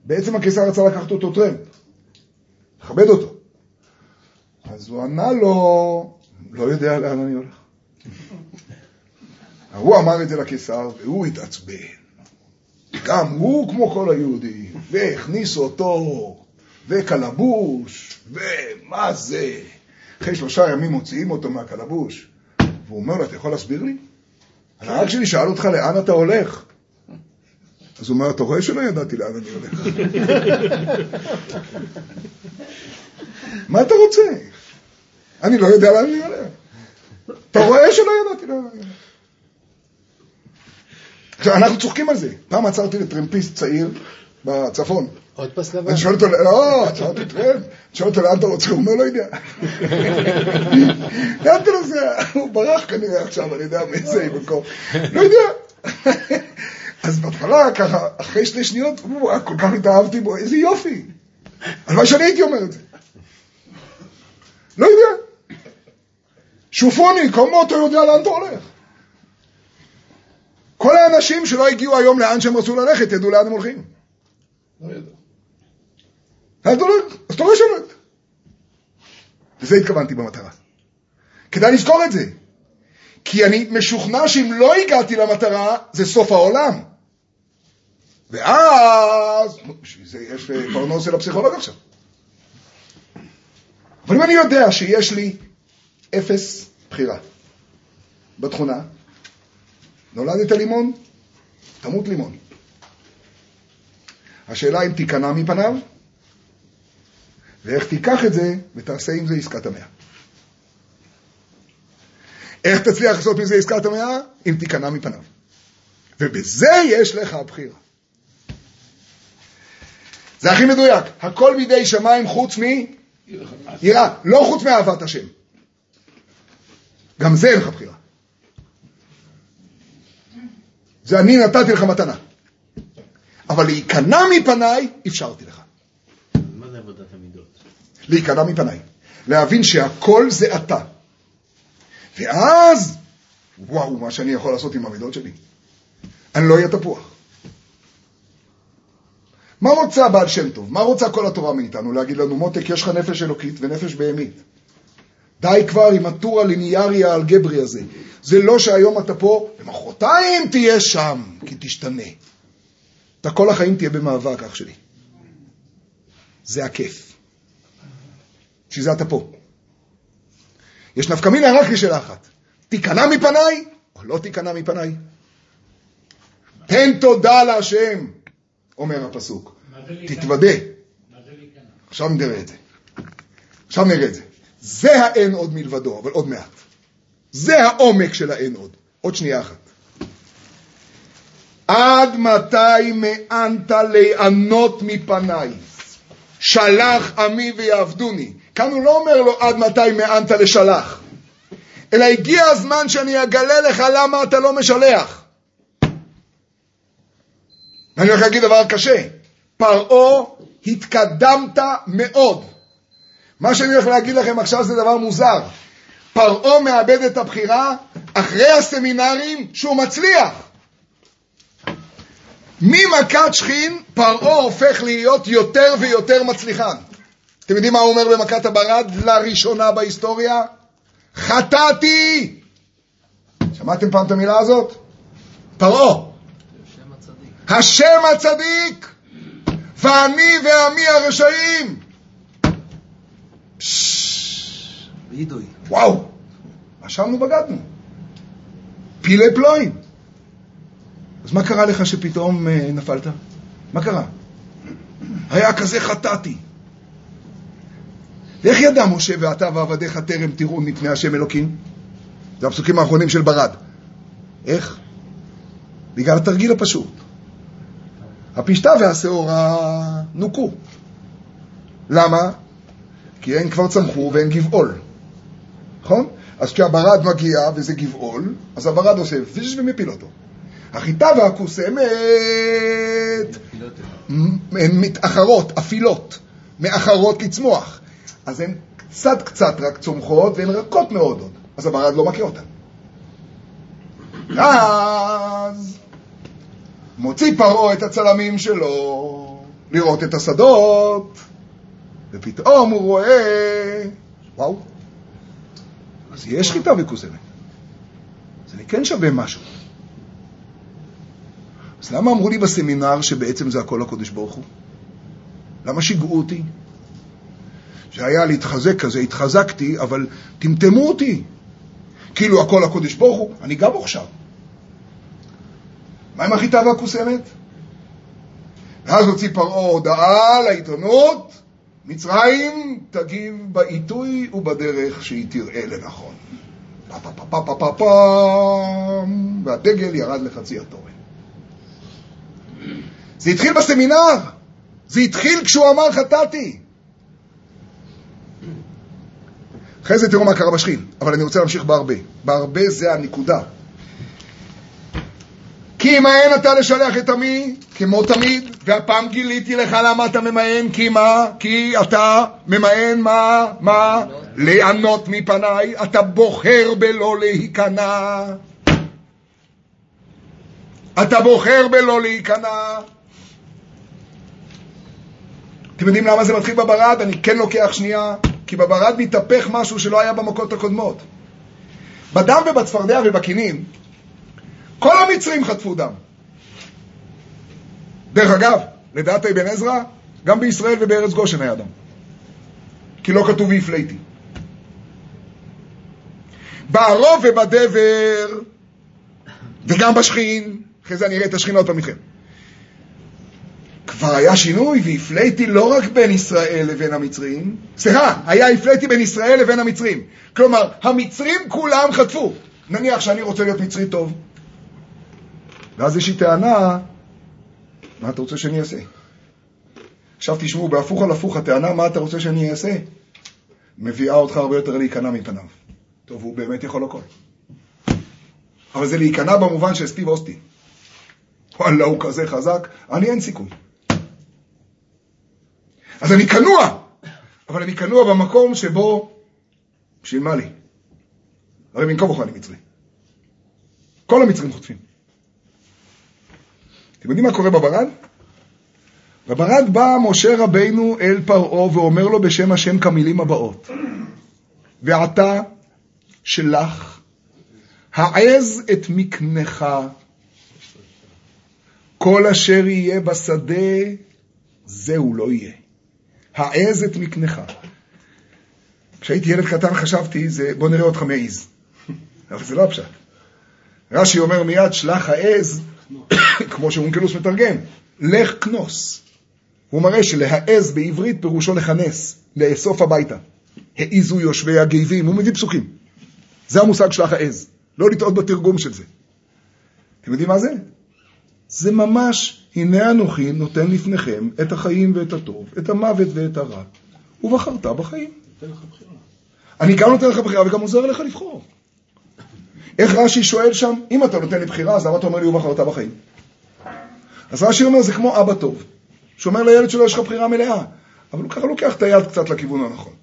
בעצם הקיסר רצה לקחת אותו טרמפ, לכבד אותו. אז הוא ענה לו, לא יודע לאן אני הולך. הוא אמר את זה לקיסר, והוא התעצבן. גם הוא כמו כל היהודים, והכניסו אותו, וקלבוש, ומה זה? אחרי שלושה ימים מוציאים אותו מהקלבוש, והוא אומר לו, אתה יכול להסביר לי? הנהג שלי שאל אותך לאן אתה הולך. אז הוא אומר, אתה רואה שלא ידעתי לאן אני הולך. מה אתה רוצה? אני לא יודע לאן אני הולך. אתה רואה שלא ידעתי לאן אני הולך. אנחנו צוחקים על זה. פעם עצרתי לטרמפיסט צעיר בצפון. עוד פס לבן. אני שואל אותו, לא, עצרתי טרמפ. אני שואל אותו, לאן אתה רוצה? הוא אומר, לא יודע. לאן אתה נוסע? הוא ברח כנראה עכשיו, אני יודע מאיזה מקום. לא יודע. אז בהתחלה, ככה, אחרי שתי שניות, היה כל כך התאהבתי בו, איזה יופי. הלוואי שאני הייתי אומר את זה. לא יודע. שופוני, כמו אתה יודע לאן אתה הולך. כל האנשים שלא הגיעו היום לאן שהם רצו ללכת, ידעו לאן הם הולכים. לא הולך? אז אתה רואה שלא יודע. לזה התכוונתי במטרה. כדאי לזכור את זה. כי אני משוכנע שאם לא הגעתי למטרה, זה סוף העולם. ואז, בשביל זה יש פרנוס אל הפסיכולוג עכשיו. אבל אם אני יודע שיש לי אפס בחירה בתכונה, נולדת לימון, תמות לימון. השאלה אם תיכנע מפניו, ואיך תיקח את זה ותעשה עם זה עסקת המאה. איך תצליח לעשות מזה עסקת המאה? אם תיכנע מפניו. ובזה יש לך הבחירה. זה הכי מדויק, הכל בידי שמיים חוץ מיראה, לא חוץ מאהבת השם. גם זה אין לך בחירה. זה אני נתתי לך מתנה. אבל להיכנע מפניי, אפשרתי לך. מה זה עבודת המידות? להיכנע מפניי. להבין שהכל זה אתה. ואז, וואו, מה שאני יכול לעשות עם המידות שלי. אני לא אהיה תפוח. מה רוצה הבעל שם טוב? מה רוצה כל התורה מאיתנו? להגיד לנו, מותק, יש לך נפש אלוקית ונפש בהמית. די כבר עם הטור הליניארי האלגברי הזה. זה לא שהיום אתה פה, ומחרתיים תהיה שם, כי תשתנה. אתה כל החיים תהיה במאבק, אח שלי. זה הכיף. בשביל זה אתה פה. יש נפקא מינה רק לשאלה אחת. תיכנע מפניי או לא תיכנע מפניי? תן תודה להשם אומר הפסוק. תתוודה. עכשיו נראה את זה. עכשיו נראה את זה. זה האין עוד מלבדו, אבל עוד מעט. זה העומק של האין עוד. עוד שנייה אחת. עד מתי מאנת לענות מפניי? שלח עמי ויעבדוני. כאן הוא לא אומר לו עד מתי מאנת לשלח, אלא הגיע הזמן שאני אגלה לך למה אתה לא משלח. ואני הולך להגיד דבר קשה. פרעה, התקדמת מאוד. מה שאני הולך להגיד לכם עכשיו זה דבר מוזר. פרעה מאבד את הבחירה אחרי הסמינרים שהוא מצליח. ממכת שכין, פרעה הופך להיות יותר ויותר מצליחן. אתם יודעים מה הוא אומר במכת הברד לראשונה בהיסטוריה? חטאתי! שמעתם פעם את המילה הזאת? פרעה. השם הצדיק, ואני ועמי הרשעים. וידוי. וואו, אשמנו בגדנו. פילי פלואים. אז מה קרה לך שפתאום אה, נפלת? מה קרה? היה כזה חטאתי. ואיך ידע משה ואתה ועבדיך טרם תראו מפני השם אלוקים? זה הפסוקים האחרונים של ברד. איך? בגלל התרגיל הפשוט. הפשתה והשעורה נוקו. למה? כי הן כבר צמחו והן גבעול. נכון? אז כשהברד מגיע וזה גבעול, אז הברד עושה ויש ומפיל אותו. החיטה והקוסמת הן מתאחרות, אפילות, מאחרות לצמוח. אז הן קצת קצת רק צומחות והן רכות מאוד עוד. אז הברד לא מכה אותן. אז מוציא פרעה את הצלמים שלו לראות את השדות, ופתאום הוא רואה, וואו, אז יש חיטה וקוסמת. זה כן שווה משהו. אז למה אמרו לי בסמינר שבעצם זה הכל הקודש ברוך הוא? למה שיגעו אותי? שהיה להתחזק כזה, התחזקתי, אבל טמטמו אותי. כאילו הכל הקודש ברוך הוא, אני גם עכשיו. מה עם החיטה והקוסמת? ואז הוציא פרעה הודעה לעיתונות, מצרים תגיב בעיתוי ובדרך שהיא תראה לנכון. פה פה פה פה פה פה פה והדגל ירד לחצי התורן. זה התחיל בסמינר, זה התחיל כשהוא אמר חטאתי. אחרי זה תראו מה קרה בשכין, אבל אני רוצה להמשיך בהרבה. בהרבה זה הנקודה. כי ממאן אתה לשלח את עמי, כמו תמיד, והפעם גיליתי לך למה אתה ממאן, כי מה? כי אתה ממאן מה? מה? לענות מפניי, אתה בוחר בלא להיכנע. אתה בוחר בלא להיכנע. אתם יודעים למה זה מתחיל בברד? אני כן לוקח שנייה, כי בברד מתהפך משהו שלא היה במכות הקודמות. בדם ובצפרדע ובכינים, כל המצרים חטפו דם. דרך אגב, לדעת אבן עזרא, גם בישראל ובארץ גושן היה דם. כי לא כתוב והפליתי. בערוב ובדבר, וגם בשכין, אחרי זה אני אראה את השכין עוד פעם איתכם. כבר היה שינוי, והפליתי לא רק בין ישראל לבין המצרים, סליחה, היה הפליתי בין ישראל לבין המצרים. כלומר, המצרים כולם חטפו. נניח שאני רוצה להיות מצרי טוב, ואז יש לי טענה, מה אתה רוצה שאני אעשה? עכשיו תשמעו, בהפוך על הפוך, הטענה, מה אתה רוצה שאני אעשה? מביאה אותך הרבה יותר להיכנע מפניו. טוב, הוא באמת יכול הכל. אבל זה להיכנע במובן של סטיב אוסטין. וואלה, הוא כזה חזק, אני אין סיכוי. אז אני כנוע, אבל אני כנוע במקום שבו, בשביל מה לי? הרי בין כה אני מצרי. כל המצרים חוטפים. אתם יודעים מה קורה בברד? בברד בא משה רבינו אל פרעה ואומר לו בשם השם כמילים הבאות: ועתה שלח, העז את מקנך, כל אשר יהיה בשדה, זהו לא יהיה. העז את מקנך. כשהייתי ילד קטן חשבתי, זה בוא נראה אותך מעז. אבל זה לא הפשט. רש"י אומר מיד, שלח העז, כמו שאונקלוס מתרגם, לך כנוס. הוא מראה שלהעז בעברית פירושו לכנס, לאסוף הביתה. העיזו יושבי הגבים, הוא מביא פסוקים. זה המושג של העז, לא לטעות בתרגום של זה. אתם יודעים מה זה? זה ממש, הנה אנוכי נותן לפניכם את החיים ואת הטוב, את המוות ואת הרע, ובחרת בחיים. אני גם נותן לך בחירה וגם עוזר לך לבחור. איך רש"י שואל שם, אם אתה נותן לי בחירה, אז למה אתה אומר לי ובחרת בחיים? אז רש"י אומר, זה כמו אבא טוב, שאומר לילד שלו, יש לך בחירה מלאה, אבל הוא ככה לוקח את היד קצת לכיוון הנכון.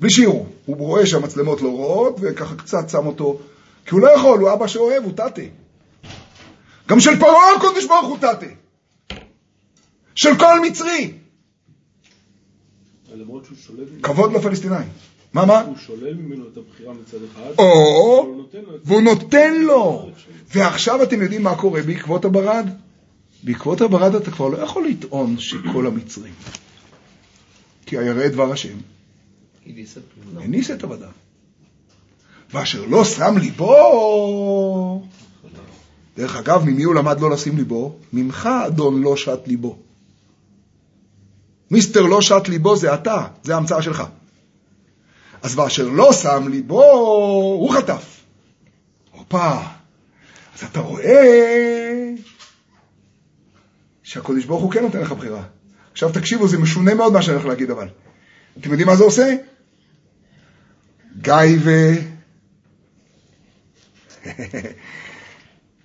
בלי שיראו. הוא רואה שהמצלמות לא רואות, וככה קצת שם אותו, כי הוא לא יכול, הוא אבא שאוהב, הוא תתה. גם של פרעה הקודש ברוך הוא תתה. של כל מצרי. כבוד לפלסטינאים. מה, מה? הוא שולל ממנו את הבחירה מצד אחד, או, והוא נותן לו. ועכשיו אתם יודעים מה קורה בעקבות הברד? בעקבות הברד אתה כבר לא יכול לטעון שכל המצרים. כי הירא דבר השם, הניס את עבדיו. ואשר לא שם ליבו... דרך אגב, ממי הוא למד לא לשים ליבו? ממך, אדון, לא שט ליבו. מיסטר לא שט ליבו זה אתה, זה ההמצאה שלך. אז ואשר לא שם ליבו, הוא חטף. הופה. אז אתה רואה שהקדוש ברוך הוא כן נותן לך בחירה. עכשיו תקשיבו, זה משונה מאוד מה שאני הולך להגיד אבל. אתם יודעים מה זה עושה? גיא ו...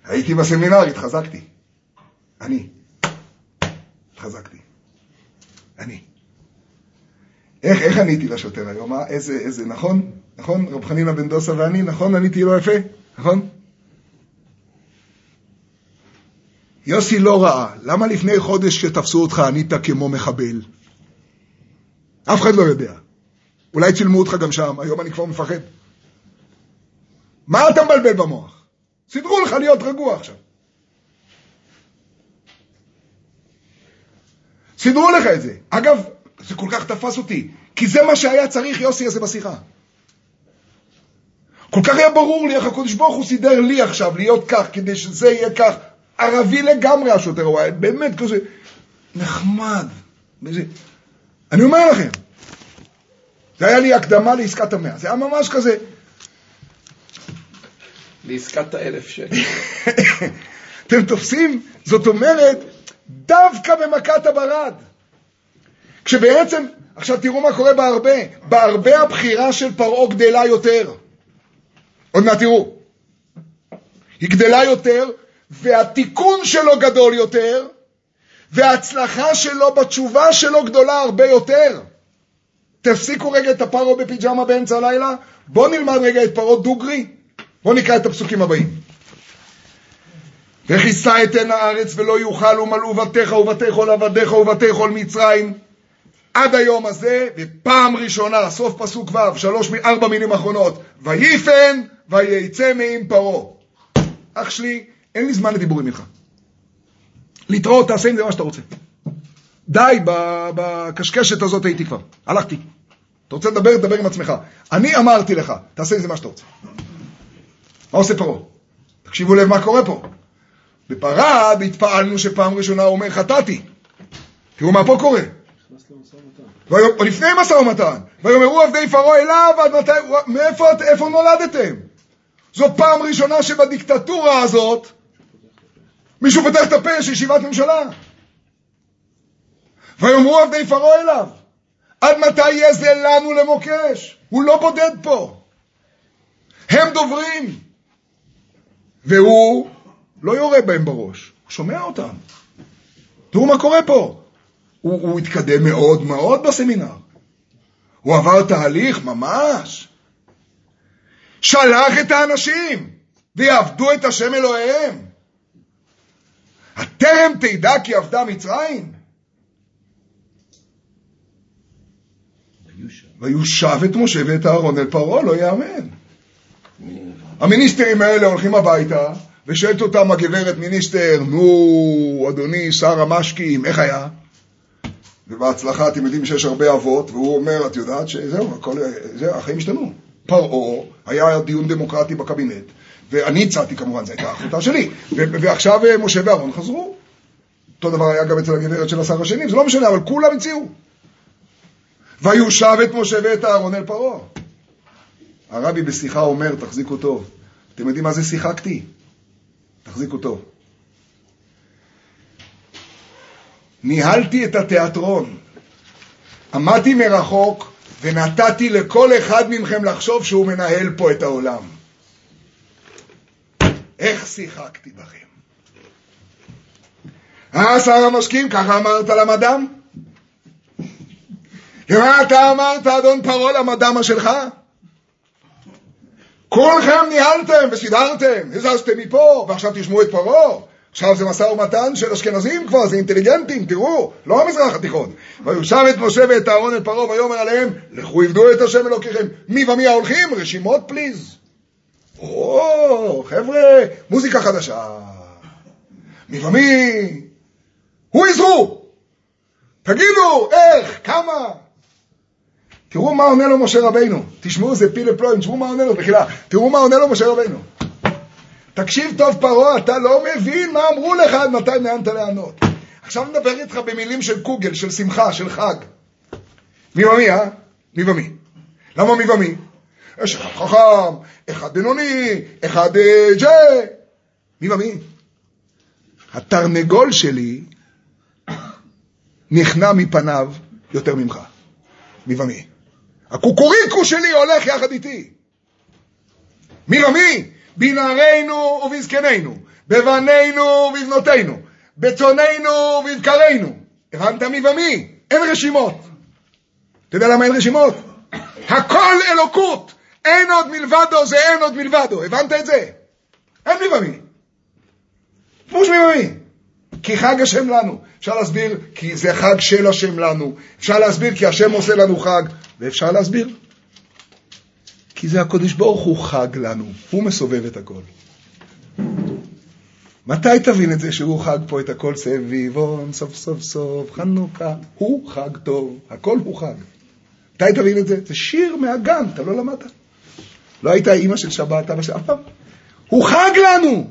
הייתי בסמינר, התחזקתי. אני. התחזקתי. אני. איך, איך עניתי לשוטר היום? מה, איזה, איזה, נכון? נכון? רב חנינא בן דוסה ואני, נכון? עניתי לו יפה? נכון? יוסי לא ראה. למה לפני חודש כשתפסו אותך ענית כמו מחבל? אף אחד לא יודע. אולי צילמו אותך גם שם, היום אני כבר מפחד. מה אתה מבלבל במוח? סידרו לך להיות רגוע עכשיו. סידרו לך את זה. אגב, זה כל כך תפס אותי, כי זה מה שהיה צריך יוסי הזה בשיחה. כל כך היה ברור לי איך הקדוש ברוך הוא סידר לי עכשיו להיות כך, כדי שזה יהיה כך. ערבי לגמרי השוטר, הוא היה באמת כזה נחמד. וזה... אני אומר לכם, זה היה לי הקדמה לעסקת המאה, זה היה ממש כזה. לעסקת האלף שקל. אתם תופסים? זאת אומרת, דווקא במכת הברד. כשבעצם, עכשיו תראו מה קורה בהרבה, בהרבה הבחירה של פרעה גדלה יותר. עוד מעט תראו. היא גדלה יותר, והתיקון שלו גדול יותר, וההצלחה שלו בתשובה שלו גדולה הרבה יותר. תפסיקו רגע את הפרעה בפיג'מה באמצע הלילה, בואו נלמד רגע את פרעה דוגרי. בואו נקרא את הפסוקים הבאים. וכיסה אתן הארץ ולא יוכל ומלאו בתיך ובתיכול עבדיך ובתיכול מצרים עד היום הזה, ופעם ראשונה, סוף פסוק ו', שלוש, ארבע מילים אחרונות, ויפן ויצא מעם פרעה. אח שלי, אין לי זמן לדיבורים איתך. להתראות, תעשה עם זה מה שאתה רוצה. די, בקשקשת הזאת הייתי כבר, הלכתי. אתה רוצה לדבר, תדבר עם עצמך. אני אמרתי לך, תעשה עם זה מה שאתה רוצה. מה עושה פרעה? תקשיבו לב מה קורה פה. בפרד התפעלנו שפעם ראשונה הוא אומר חטאתי. תראו מה פה קורה. או לפני משא ומתן. ויאמרו עבדי פרעה אליו עד מתי, מאיפה איפה נולדתם? זאת פעם ראשונה שבדיקטטורה הזאת מישהו פותח את הפה, יש ישיבת ממשלה. ויאמרו עבדי פרעה אליו, עד מתי יהיה זה לנו למוקש? הוא לא בודד פה. הם דוברים. והוא לא יורה בהם בראש, הוא שומע אותם. תראו מה קורה פה. הוא, הוא התקדם מאוד מאוד בסמינר. הוא עבר תהליך ממש. שלח את האנשים ויעבדו את השם אלוהיהם. הטרם תדע כי עבדה מצרים? ויושב את משה ואת אהרון אל פרעה, לא יאמן. המיניסטרים האלה הולכים הביתה, ושואלת אותם הגברת מיניסטר, נו, אדוני שר המשקים, איך היה? ובהצלחה אתם יודעים שיש הרבה אבות, והוא אומר, את יודעת שזהו, הכל, זהו, החיים השתנו. פרעה, היה דיון דמוקרטי בקבינט, ואני הצעתי כמובן, זו הייתה ההחלטה שלי, ועכשיו אה, משה ואהרון חזרו. אותו דבר היה גם אצל הגברת של השר השני, זה לא משנה, אבל כולם הציעו. ויושב את משה ואת אהרון אל פרעה. הרבי בשיחה אומר, תחזיקו טוב, אתם יודעים מה זה שיחקתי? תחזיקו טוב. ניהלתי את התיאטרון, עמדתי מרחוק ונתתי לכל אחד מכם לחשוב שהוא מנהל פה את העולם. איך שיחקתי בכם? אה, שר המשקים, ככה אמרת למדם? ומה אתה אמרת, אדון פרעה, למדמה שלך? כולכם ניהלתם וסידרתם, הזזתם מפה, ועכשיו תשמעו את פרעה. עכשיו זה משא ומתן של אשכנזים כבר, זה אינטליגנטים, תראו, לא המזרח התיכון. ויושב את משה ואת אהרון את פרעה ויאמר עליהם, לכו עבדו את השם אלוקיכם. מי ומי ההולכים? רשימות פליז. או, חבר'ה, מוזיקה חדשה. מי ומי? הוא יזרו. תגידו, איך, כמה? תראו מה עונה לו משה רבינו. תשמעו, זה פיל לפלואים, תשמעו מה עונה לו, בחילה. תראו מה עונה לו משה רבינו. תקשיב טוב פרעה, אתה לא מבין מה אמרו לך עד מתי נענת לענות. עכשיו נדבר איתך במילים של קוגל, של שמחה, של חג. מי ומי, אה? מי ומי? למה מי ומי? יש אחד חכם, אחד בינוני, אחד אה, ג'ה. מי ומי? התרנגול שלי נכנע מפניו יותר ממך. מי ומי? הקוקוריקו שלי הולך יחד איתי. מי ומי? בנערינו ובזקנינו, בבנינו ובבנותינו, בצוננו ובבקרינו. הבנת מי ומי? אין רשימות. אתה יודע למה אין רשימות? הכל אלוקות. אין עוד מלבדו זה אין עוד מלבדו. הבנת את זה? אין מי ומי. פוש מי ומי. כי חג השם לנו. אפשר להסביר כי זה חג של השם לנו. אפשר להסביר כי השם עושה לנו חג. ואפשר להסביר כי זה הקודש ברוך הוא חג לנו, הוא מסובב את הכל. מתי תבין את זה שהוא חג פה את הכל סביבון, סוף סוף סוף, חנוכה, הוא חג טוב, הכל הוא חג. מתי תבין את זה? זה שיר מהגן, אתה לא למדת. לא היית אימא של שבת, אבא של אף פעם. הוא חג לנו!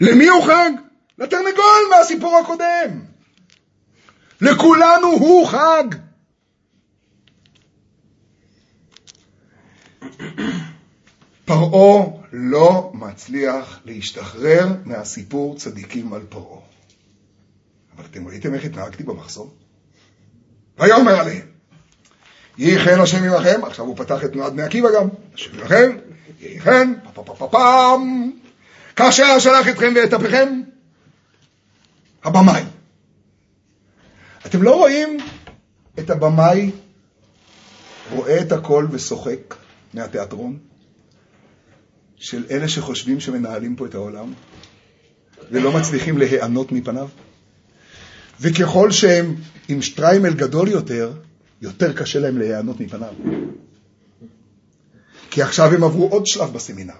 למי הוא חג? לתרנגול מהסיפור הקודם. לכולנו הוא חג. פרעה לא מצליח להשתחרר מהסיפור צדיקים על פרעה. אבל אתם ראיתם איך התנהגתי במחסום? ויאמר עליהם, יהי חן השם עמכם, עכשיו הוא פתח את תנועת בני עקיבא גם, השם עמכם, יהי חן, פפפפפם, כאשר שלח אתכם ואת אפיכם, הבמאי. אתם לא רואים את הבמאי רואה את הכל ושוחק מהתיאטרון? של אלה שחושבים שמנהלים פה את העולם ולא מצליחים להיענות מפניו? וככל שהם עם שטריימל גדול יותר, יותר קשה להם להיענות מפניו. כי עכשיו הם עברו עוד שלב בסמינר.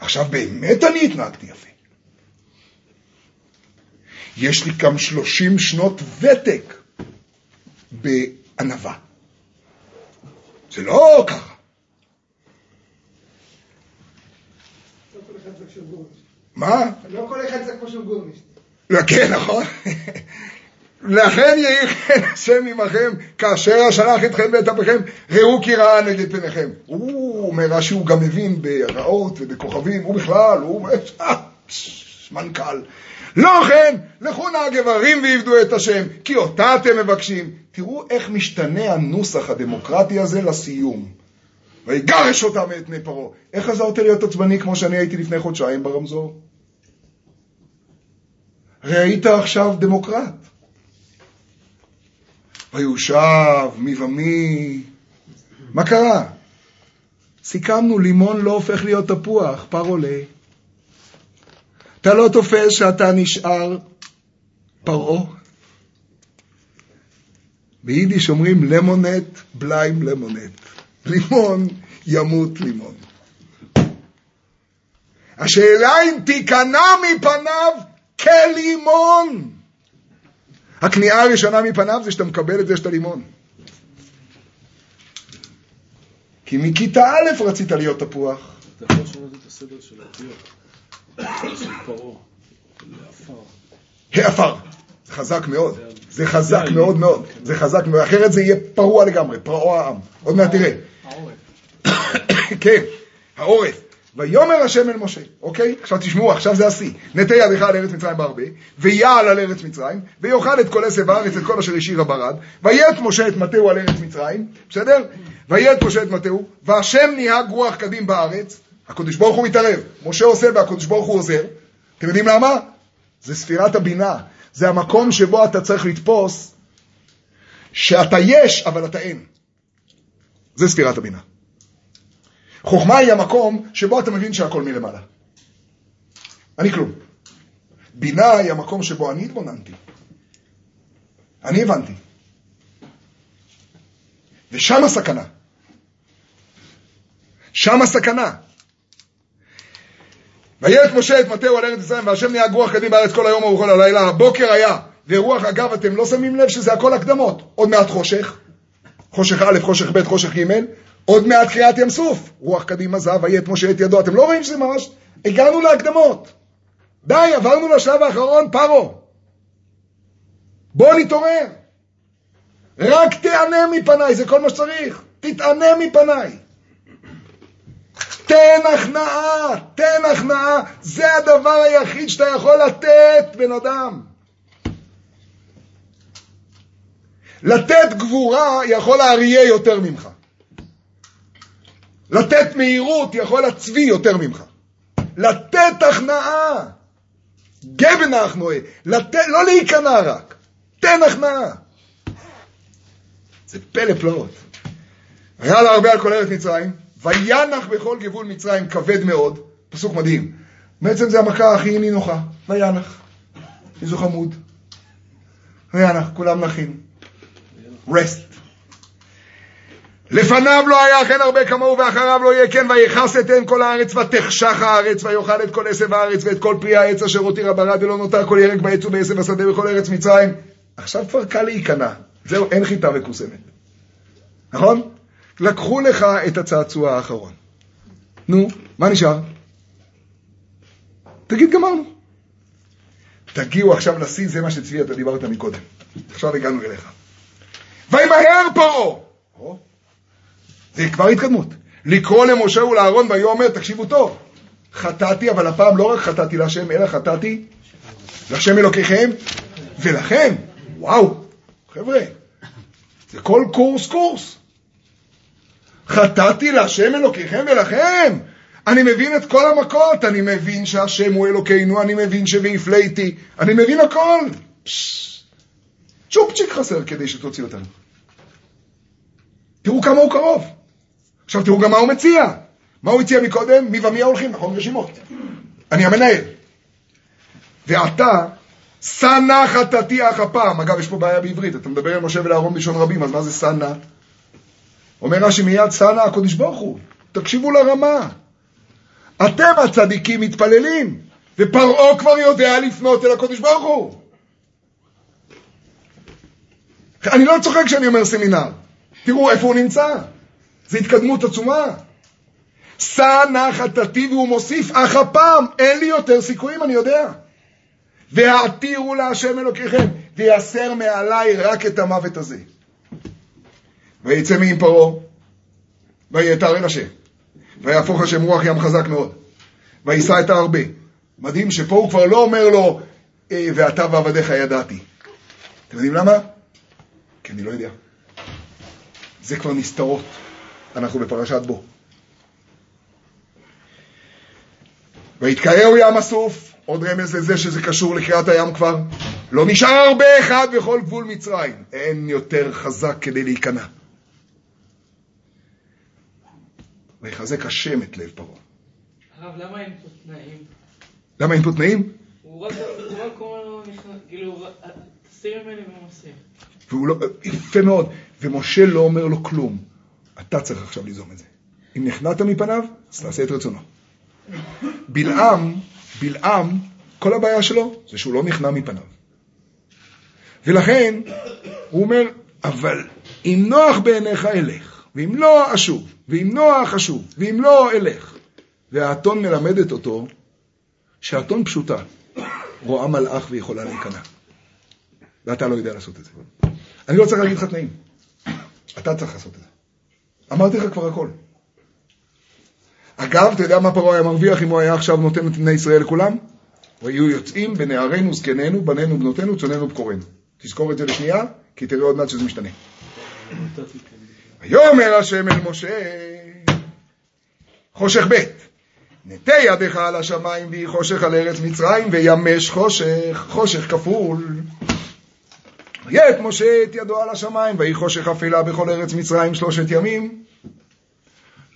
עכשיו באמת אני התנהגתי יפה. יש לי גם שלושים שנות ותק בענווה. זה לא ככה. מה? לא כל אחד זה כמו של גורנישט. לא, כן, נכון. לכן יהי חן השם עמכם, כאשר שלח אתכם ואת אפיכם, ראו כי רעה נגד פניכם. הוא אומר רש"י, הוא גם מבין ברעות ובכוכבים, הוא בכלל, הוא מנכ"ל. לא כן, לכו נא הגברים ועבדו את השם, כי אותה אתם מבקשים. תראו איך משתנה הנוסח הדמוקרטי הזה לסיום. ויגרש אותם מאת פני פרעה. איך חזרת להיות עצבני כמו שאני הייתי לפני חודשיים ברמזור? הרי היית עכשיו דמוקרט. ויושב מי ומי. מה קרה? סיכמנו, לימון לא הופך להיות תפוח, פר עולה. אתה לא תופס שאתה נשאר פרעה? ביידיש אומרים למונט, בליים למונט. לימון ימות לימון. השאלה אם תיכנע מפניו כלימון. הכניעה הראשונה מפניו זה שאתה מקבל את זה שאתה לימון. כי מכיתה א' רצית להיות תפוח. אתה יכול לשנות את הסדר של האותיות. של פרעה. העפר. חזק מאוד. זה חזק מאוד מאוד. זה חזק מאוד. אחרת זה יהיה פרוע לגמרי, פרוע העם. עוד מעט תראה. כן, העורף. ויאמר השם אל משה, אוקיי? עכשיו תשמעו, עכשיו זה השיא. נטה ידך על ארץ מצרים בהרבה, ויעל על ארץ מצרים, ויאכל את כל עשב הארץ, את כל אשר השאירה ברד, ויית משה את מטהו על ארץ מצרים, בסדר? ויית משה את מטהו, והשם נהג רוח קדים בארץ, הקדוש ברוך הוא מתערב, משה עושה והקדוש ברוך הוא עוזר. אתם יודעים למה? זה ספירת הבינה. זה המקום שבו אתה צריך לתפוס שאתה יש, אבל אתה אין. זה ספירת הבינה. חוכמה היא המקום שבו אתה מבין שהכל מלמעלה. אני כלום. בינה היא המקום שבו אני התבוננתי. אני הבנתי. ושם הסכנה. שם הסכנה. וירד משה את מטהו על ארץ ישראל, והשם נהיה רוח קדים בארץ כל היום וכל הלילה. הבוקר היה, ורוח, אגב, אתם לא שמים לב שזה הכל הקדמות. עוד מעט חושך, חושך א', חושך ב', חושך ג', עוד מעט קריעת ים סוף. רוח קדים עזב, ויית משה את ידו. אתם לא רואים שזה ממש... הגענו להקדמות. די, עברנו לשלב האחרון, פרו. בוא נתעורר. רק תענה מפניי, זה כל מה שצריך. תתענה מפניי. תן הכנעה, תן הכנעה, זה הדבר היחיד שאתה יכול לתת, בן אדם. לתת גבורה יכול האריה יותר ממך. לתת מהירות יכול הצבי יותר ממך. לתת הכנעה. גבן הכנועה. לתת, לא להיכנע רק. תן הכנעה. זה פלא פלאות. היה לה הרבה על כל ארץ מצרים, וינח בכל גבול מצרים כבד מאוד. פסוק מדהים. בעצם זה המכה הכי נינוחה. וינח. איזו חמוד. וינח, כולם נחים. רסט. לפניו לא היה כן הרבה כמוהו ואחריו לא יהיה כן ויכס אתן כל הארץ ותחשך הארץ ויאכל את כל עשב הארץ ואת כל פרי העץ אשר הותירה ברד ולא נותר כל ירק בעץ ובעשב השדה בכל ארץ מצרים. עכשיו כבר קל להיכנע. זהו, אין חיטה מקוסמת. נכון? לקחו לך את הצעצוע האחרון. נו, מה נשאר? תגיד, גמרנו. תגיעו עכשיו לשיא, זה מה שצבי אתה דיברת מקודם. עכשיו הגענו אליך. וימהר פרעה. זה כבר התקדמות. לקרוא למשה ולאהרון ויאמר, תקשיבו טוב, חטאתי, אבל הפעם לא רק חטאתי להשם, אלא חטאתי להשם אלוקיכם ולכם. וואו, חבר'ה, זה כל קורס קורס. חטאתי להשם אלוקיכם ולכם. אני מבין את כל המכות, אני מבין שהשם הוא אלוקינו, אני מבין ש"ויפלאתי", אני מבין הכל. צ'ופצ'יק חסר כדי שתוציא אותנו. תראו כמה הוא קרוב. עכשיו תראו גם מה הוא מציע. מה הוא הציע מקודם? מי ומי ההולכים, נכון? רשימות. אני המנהל. ועתה, שנא חטאתי אך הפעם. אגב, יש פה בעיה בעברית. אתה מדבר עם משה ולאהרון בלשון רבים, אז מה זה שנא? אומר רש"י מיד, שנא הקודש ברוך הוא. תקשיבו לרמה. אתם הצדיקים מתפללים, ופרעה כבר יודע לפנות אל הקודש ברוך הוא. אני לא צוחק כשאני אומר סמינר. תראו איפה הוא נמצא. זו התקדמות עצומה. שא נא חטאתי והוא מוסיף, אך הפעם אין לי יותר סיכויים, אני יודע. והעתירו להשם אלוקיכם, ויסר מעליי רק את המוות הזה. ויצא מעם פרעה, ויתר אל השם, ויהפוך השם רוח ים חזק מאוד, ויישא את הרבה. מדהים שפה הוא כבר לא אומר לו, אה, ואתה ועבדיך ידעתי. אתם יודעים למה? כי אני לא יודע. זה כבר נסתרות. אנחנו בפרשת בו. ויתקראו ים הסוף, עוד רמז לזה שזה קשור לקריאת הים כבר. לא נשאר הרבה אחד בכל גבול מצרים. אין יותר חזק כדי להיכנע. ויחזק השם את לב פרעה. הרב, למה אין פה תנאים? למה אין פה תנאים? הוא רק אומר כאילו, תסיר ממני ומה עושה? והוא לא, יפה מאוד. ומשה לא אומר לו כלום. אתה צריך עכשיו ליזום את זה. אם נכנעת מפניו, אז תעשה את רצונו. בלעם, בלעם, כל הבעיה שלו זה שהוא לא נכנע מפניו. ולכן, הוא אומר, אבל אם נוח בעיניך אלך, ואם לא אשוב, ואם נוח אשוב, ואם לא אלך. והאתון מלמדת אותו שהאתון פשוטה. רואה מלאך ויכולה להיכנע. ואתה לא יודע לעשות את זה. אני לא צריך להגיד לך תנאים. אתה צריך לעשות את זה. אמרתי לך כבר הכל. אגב, אתה יודע מה פרעה היה מרוויח אם הוא היה עכשיו נותן את בני ישראל לכולם? והיו יוצאים בנערינו, זקנינו, בנינו, בנותינו, צוננו, בקורנו. תזכור את זה לשנייה, כי תראה עוד מעט שזה משתנה. ויאמר השם אל משה, חושך ב' נטה ידך על השמיים ויהי חושך על ארץ מצרים וימש חושך, חושך כפול. ויית משה את ידו על השמיים ויהי חושך אפלה בכל ארץ מצרים שלושת ימים.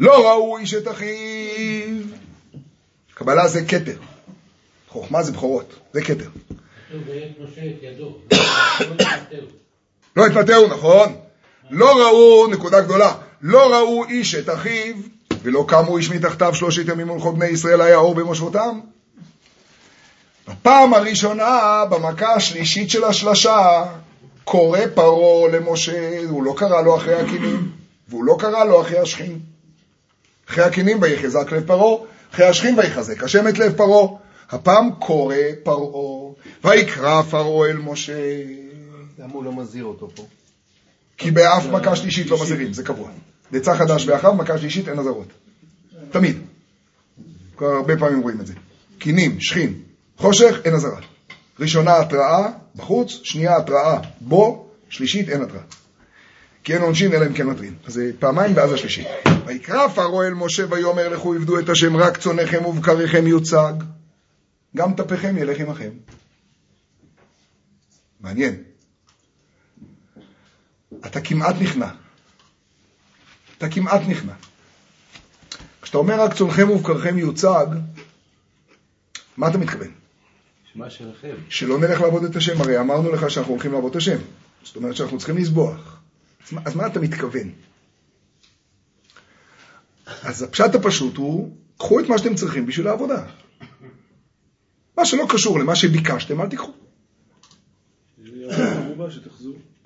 לא ראו איש את אחיו. קבלה זה כתר. חוכמה זה בכורות, זה כתר. לא. לא התמתהו, נכון? לא ראו, נקודה גדולה, לא ראו איש את אחיו, ולא קמו איש מתחתיו שלושת ימים ולכל בני ישראל היה אור במושבותם. בפעם הראשונה, במכה השלישית של השלשה, קורא פרעה למשה, הוא לא קרא לו אחרי הכינים, והוא לא קרא לו אחרי השכין. אחרי הכינים ויחזק לב פרעה, אחרי השכין ויחזק השם את לב פרעה. הפעם קורא פרעה, ויקרא פרעה אל משה. למה הוא לא מזהיר אותו פה? כי באף מכה שלישית לא מזהירים, זה קבוע. בעצה חדש ואחריו, מכה שלישית אין אזהרות. תמיד. כבר הרבה פעמים רואים את זה. קינים, שכין, חושך, אין אזהרה. ראשונה התראה בחוץ, שנייה התראה בו, שלישית אין התראה. כי אין עונשין אלא אם כן מתרין. אז זה פעמיים ואז השלישית. ויקרא פרעה אל משה ויאמר לכו עבדו את השם רק צונכם ובקריכם יוצג. גם טפיכם ילך עמכם. מעניין. אתה כמעט נכנע. אתה כמעט נכנע. כשאתה אומר רק צונכם ובקרכם יוצג, מה אתה מתכוון? שלא נלך לעבוד את השם, הרי אמרנו לך שאנחנו הולכים לעבוד את השם. זאת אומרת שאנחנו צריכים לסבוח. אז מה, אז מה אתה מתכוון? אז הפשט הפשוט הוא, קחו את מה שאתם צריכים בשביל העבודה. מה שלא קשור למה שביקשתם, אל תיקחו.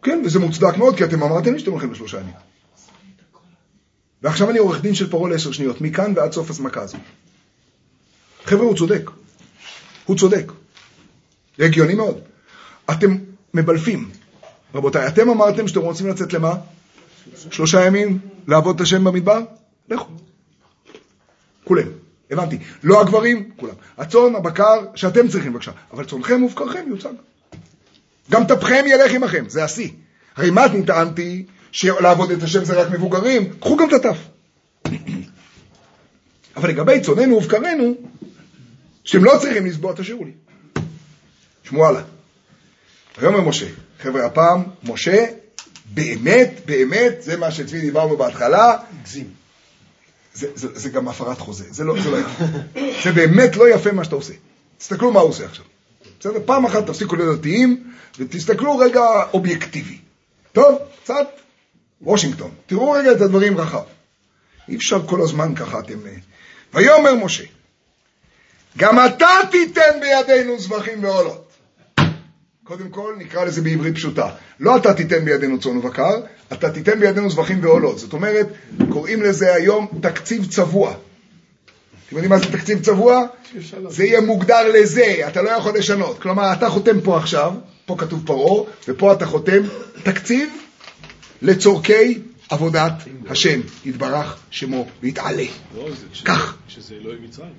כן, וזה מוצדק מאוד, כי אתם אמרתם לי שאתם הולכים לשלושה ימים. ועכשיו אני עורך דין של פרעה לעשר שניות, מכאן ועד סוף הסמכה הזו. חבר'ה, הוא צודק. הוא צודק. זה הגיוני מאוד. אתם מבלפים. רבותיי, אתם אמרתם שאתם רוצים לצאת למה? שלושה ימים לעבוד את השם במדבר? לכו. כולם. הבנתי. לא הגברים, כולם. הצאן, הבקר, שאתם צריכים בבקשה. אבל צאנכם ובקרכם יוצג. גם טפכם ילך עמכם, זה השיא. הרי מה אני טענתי? שלעבוד את השם זה רק מבוגרים, קחו גם את הטף. אבל לגבי צוננו ובקרנו, שאתם לא צריכים לסבוע, תשאירו לי. שמעו הלאה. ויאמר משה, חבר'ה, הפעם, משה, באמת, באמת, זה מה שצבי דיברנו בהתחלה, הגזים. זה, זה, זה גם הפרת חוזה, זה לא, זה לא יפה. זה באמת לא יפה מה שאתה עושה. תסתכלו מה הוא עושה עכשיו. בסדר? פעם אחת תפסיקו להיות דתיים, ותסתכלו רגע אובייקטיבי. טוב, קצת וושינגטון. תראו רגע את הדברים רחב. אי אפשר כל הזמן ככה אתם... אה. ויאמר משה, גם אתה תיתן בידינו זבחים ועולות. קודם כל, נקרא לזה בעברית פשוטה. לא אתה תיתן בידינו צאן ובקר, אתה תיתן בידינו זבחים ועולות. זאת אומרת, קוראים לזה היום תקציב צבוע. אתם יודעים מה זה תקציב צבוע? זה יהיה מוגדר לזה, אתה לא יכול לשנות. כלומר, אתה חותם פה עכשיו, פה כתוב פרעה, ופה אתה חותם תקציב לצורכי עבודת השם, יתברך שמו ויתעלה. לא, כך. כשזה אלוהי מצרים.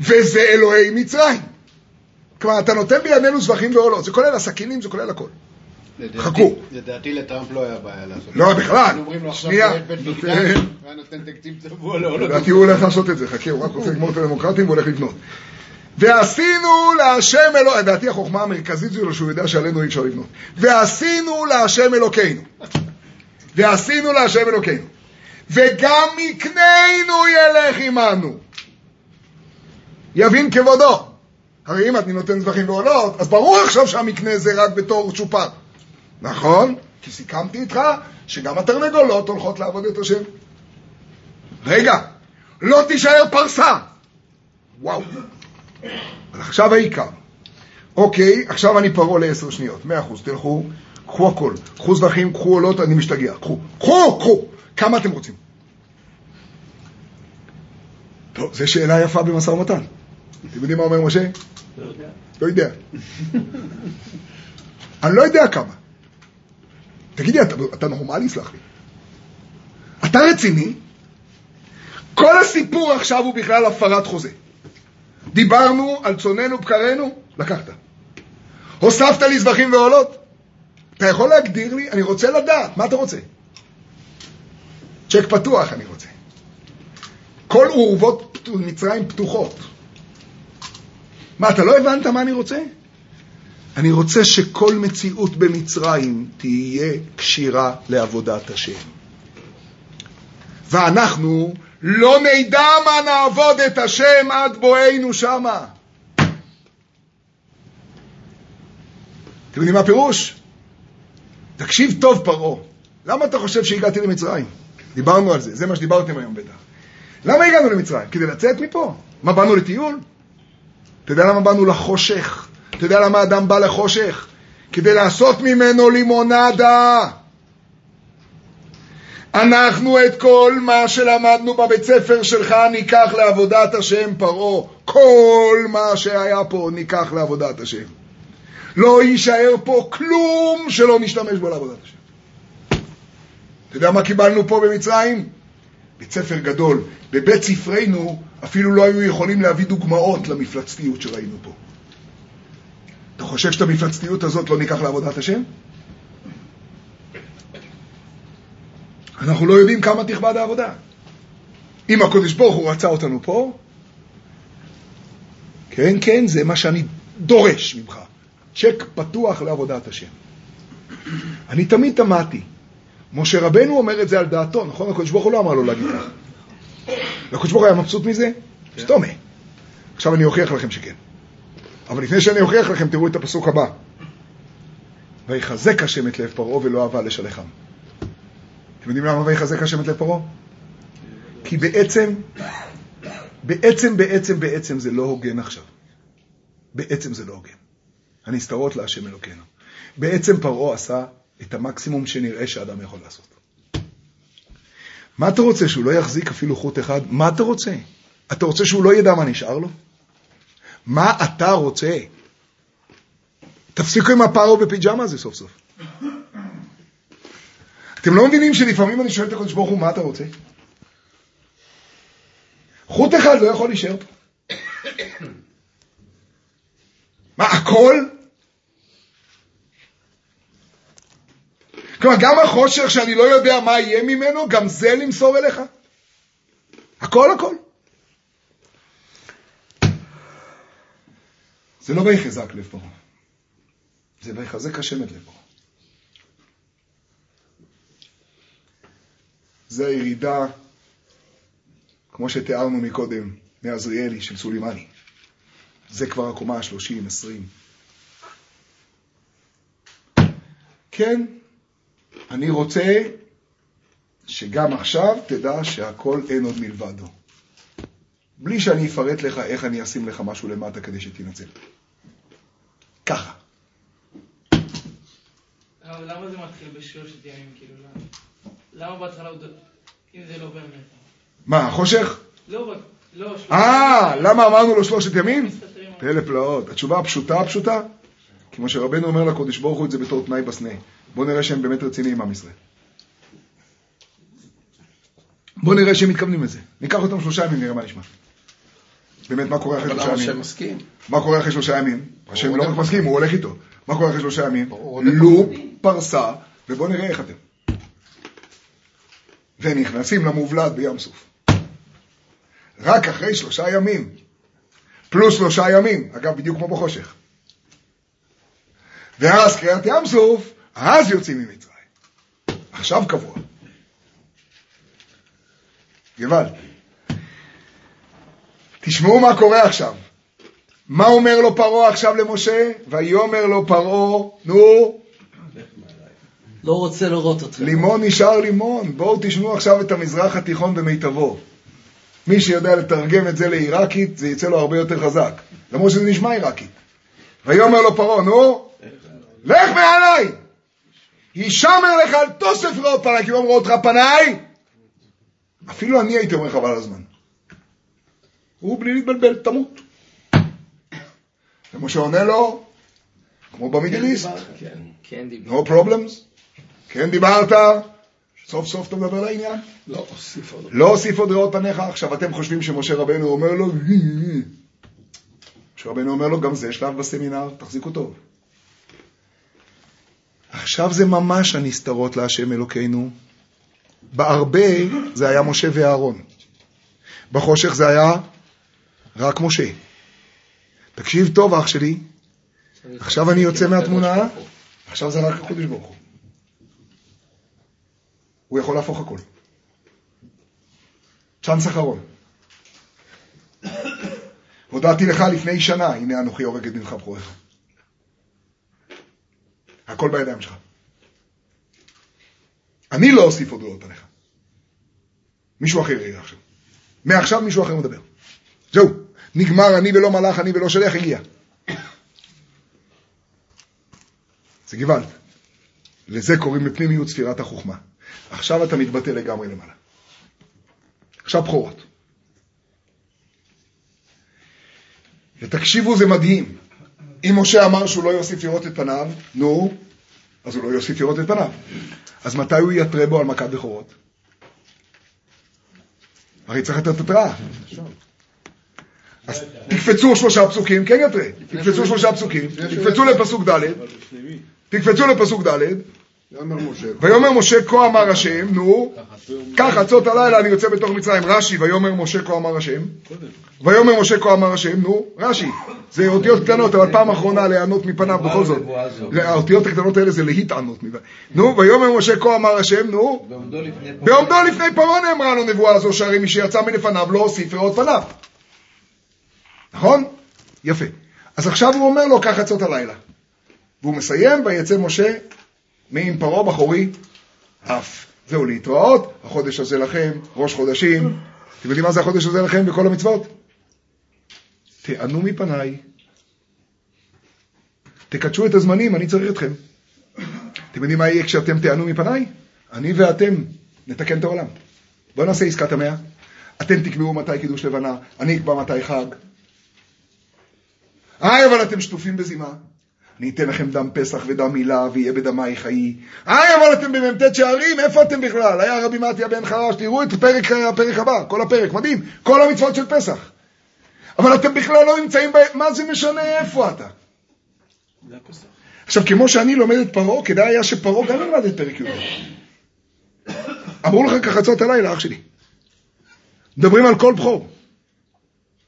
וזה אלוהי מצרים. כלומר, אתה נותן בידינו זבחים ועולות, זה כולל הסכינים, זה כולל הכל. חכו. לדעתי לטראמפ לא היה בעיה לעשות את לא, זה. בכלל. לו עכשיו שנייה. לדעתי הוא הולך לעשות את זה, חכה, הוא רק רוצה לגמור את הדמוקרטים והוא הולך לבנות. ועשינו להשם אלוהינו, לדעתי החוכמה המרכזית שלו שהוא יודע שעלינו אי אפשר לבנות. ועשינו להשם אלוקינו. ועשינו להשם אלוקינו. וגם מקננו ילך עמנו. יבין כבודו. הרי אם אני נותן זבחים ועולות, אז ברור עכשיו שהמקנה זה רק בתור צ'ופר. נכון? כי סיכמתי איתך שגם התרנגולות הולכות לעבוד את השם. רגע, לא תישאר פרסה. וואו. אז עכשיו העיקר. אוקיי, עכשיו אני פרעה לעשר שניות. מאה אחוז, תלכו, קחו הכל. קחו זבחים, קחו עולות, אני משתגע. קחו, קחו, קחו. כמה אתם רוצים? טוב, זו שאלה יפה במשא ומתן. אתם יודעים מה אומר משה? לא יודע. אני לא יודע כמה. תגידי, אתה, אתה נורמלי? סלח לי. אתה רציני? כל הסיפור עכשיו הוא בכלל הפרת חוזה. דיברנו על צוננו בקרנו, לקחת. הוספת לי זבחים ועולות? אתה יכול להגדיר לי? אני רוצה לדעת, מה אתה רוצה? צ'ק פתוח אני רוצה. כל אורוות מצרים פתוחות. מה, אתה לא הבנת מה אני רוצה? אני רוצה שכל מציאות במצרים תהיה כשירה לעבודת השם. ואנחנו לא נדע מה נעבוד את השם עד בואנו שמה. אתם יודעים מה הפירוש? תקשיב טוב פרעה, למה אתה חושב שהגעתי למצרים? דיברנו על זה, זה מה שדיברתם היום בטח. למה הגענו למצרים? כדי לצאת מפה? מה, באנו לטיול? אתה יודע למה באנו לחושך? אתה יודע למה אדם בא לחושך? כדי לעשות ממנו לימונדה. אנחנו את כל מה שלמדנו בבית ספר שלך ניקח לעבודת השם פרעה. כל מה שהיה פה ניקח לעבודת השם. לא יישאר פה כלום שלא נשתמש בו לעבודת השם. אתה יודע מה קיבלנו פה במצרים? בית ספר גדול. בבית ספרנו אפילו לא היו יכולים להביא דוגמאות למפלצתיות שראינו פה. אתה חושב שאת המפלצתיות הזאת לא ניקח לעבודת השם? אנחנו לא יודעים כמה תכבד העבודה. אם הקדוש ברוך הוא רצה אותנו פה, כן, כן, זה מה שאני דורש ממך. צ'ק פתוח לעבודת השם. אני תמיד תמהתי. משה רבנו אומר את זה על דעתו, נכון? הקדוש ברוך הוא לא אמר לו להגיד כך. הקדוש ברוך הוא היה מבסוט מזה? שתומה. עכשיו אני אוכיח לכם שכן. אבל לפני שאני אוכיח לכם, תראו את הפסוק הבא. ויחזק השם את לב פרעה ולא אהבה לשלחם. אתם יודעים למה ויחזק השם את לב פרעה? כי בעצם, בעצם, בעצם, בעצם זה לא הוגן עכשיו. בעצם זה לא הוגן. הנסתרות להשם אלוקינו. בעצם פרעה עשה את המקסימום שנראה שאדם יכול לעשות. מה אתה רוצה, שהוא לא יחזיק אפילו חוט אחד? מה אתה רוצה? אתה רוצה שהוא לא ידע מה נשאר לו? מה אתה רוצה? תפסיקו עם הפארו בפיג'מה הזה סוף סוף. אתם לא מבינים שלפעמים אני שואל את הקדוש ברוך הוא, מה אתה רוצה? חוט אחד לא יכול להישאר פה. מה, הכל? כלומר, גם החושך שאני לא יודע מה יהיה ממנו, גם זה למסור אליך? הכל הכל. זה לא ויחזק לב פרעה, זה ויחזק השם את לב פרעה. זה הירידה, כמו שתיארנו מקודם, מעזריאלי של סולימני. זה כבר הקומה ה-30, 20. כן, אני רוצה שגם עכשיו תדע שהכל אין עוד מלבדו. בלי שאני אפרט לך איך אני אשים לך משהו למטה כדי שתנצל. ככה. למה זה מתחיל בשלושת ימים, כאילו? למה? בהתחלה הוא... אם זה לא באמת. מה, חושך? לא, לא, אה, למה אמרנו לו שלושת ימים? פלא פלאות. התשובה הפשוטה הפשוטה, כמו שרבנו אומר לקודש ברוך הוא את זה בתור תנאי בסנה. בואו נראה שהם באמת רציניים עם ישראל. בואו נראה שהם מתכוונים לזה. ניקח אותם שלושה ימים, נראה מה נשמע. באמת, מה קורה אחרי אבל שלושה למה ימים? השם מסכים? מה קורה אחרי שלושה ימים? השם לא רק מסכים, הוא הולך איתו. מה קורה אחרי שלושה ימים? לופ, פרסה, ובואו נראה איך אתם. ונכנסים למובלעת בים סוף. רק אחרי שלושה ימים, פלוס שלושה ימים, אגב, בדיוק כמו בחושך. ואז קריאת ים סוף, אז יוצאים ממצרים. עכשיו קבוע. גוואלד. תשמעו מה קורה עכשיו. מה אומר לו פרעה עכשיו למשה? ויאמר לו פרעה, נו, לא רוצה לראות אתכם. לימון נשאר לימון. בואו תשמעו עכשיו את המזרח התיכון במיטבו. מי שיודע לתרגם את זה לעיראקית, זה יצא לו הרבה יותר חזק. למרות שזה נשמע עיראקית. ויאמר לו פרעה, נו, לך מעליי! הישמר לך על תוסף ראות פניי, כי אם אמרו אותך פניי, אפילו אני הייתי אומר חבל הזמן. הוא בלי להתבלבל, תמות. משה עונה לו, כמו במידליסט, כן דיבר. no problems, כן דיברת, סוף סוף אתה מדבר לעניין. לא, אוסיף עוד. לא רעות פניך. עכשיו אתם חושבים שמשה רבנו אומר לו, משה רבנו אומר לו, גם זה שלב בסמינר, תחזיקו טוב. עכשיו זה ממש הנסתרות להשם אלוקינו. בהרבה זה היה משה ואהרון. בחושך זה היה רק משה. תקשיב טוב, אח שלי, עכשיו אני יוצא מהתמונה, עכשיו זה רק הקודש ברוך הוא. הוא יכול להפוך הכל. צ'אנס אחרון. הודעתי לך לפני שנה, הנה אנוכי הורג את בנך בכורך. הכל בידיים שלך. אני לא אוסיף עוד רעות עליך. מישהו אחר יהיה עכשיו. מעכשיו מישהו אחר מדבר. זהו, נגמר אני ולא מלאך, אני ולא שליח, הגיע. זה גוואלד. לזה קוראים בפנימיות ספירת החוכמה. עכשיו אתה מתבטא לגמרי למעלה. עכשיו בכורות. ותקשיבו, זה מדהים. אם משה אמר שהוא לא יוסיף לראות את פניו, נו, אז הוא לא יוסיף לראות את פניו. אז מתי הוא יתרה בו על מכת בכורות? הרי צריך לתת התראה. אז תקפצו שלושה פסוקים, כן יתרה. תקפצו שלושה פסוקים, תקפצו לפסוק ד'? תקפצו לפסוק ד', ויאמר משה, כה אמר השם, נו, קח עצות הלילה אני יוצא בתוך מצרים, רש"י, ויאמר משה כה אמר השם. ויאמר משה כה אמר השם, נו, רש"י, זה אותיות קטנות, אבל פעם אחרונה להיענות מפניו בכל זאת, האותיות הקטנות האלה זה להתענות נו, ויאמר משה כה אמר השם, נו, בעומדו לפני פרעה. נאמרה לו נבואה זו, שהרי מי שיצא מלפניו לא הוסיף ראות פניו, נכון? יפה. אז עכשיו הוא אומר לו, קח עצות הלילה. והוא מסיים, ויצא משה מעם פרעה בחורי אף. זהו להתראות, החודש הזה לכם, ראש חודשים. אתם יודעים מה זה החודש הזה לכם בכל המצוות? תענו מפניי. תקדשו את הזמנים, אני צריך אתכם. אתם יודעים מה יהיה כשאתם תענו מפניי? אני ואתם נתקן את העולם. בואו נעשה עסקת המאה. אתם תקבעו מתי קידוש לבנה, אני אקבע מתי חג. היי, אבל אתם שטופים בזימה. אני אתן לכם דם פסח ודם מילה, ויהיה בדמי חיי. היי, אבל אתם במ"ט שערים, איפה אתם בכלל? היה רבי מתיה בן חרש, תראו את הפרק, הפרק הבא, כל הפרק, מדהים, כל המצוות של פסח. אבל אתם בכלל לא נמצאים ב... מה זה משנה איפה אתה? עכשיו, כמו שאני לומד את פרעה, כדאי היה שפרעה גם ילמד את פרק י"ב. אמרו לך כחצות הלילה, אח שלי. מדברים על כל בכור.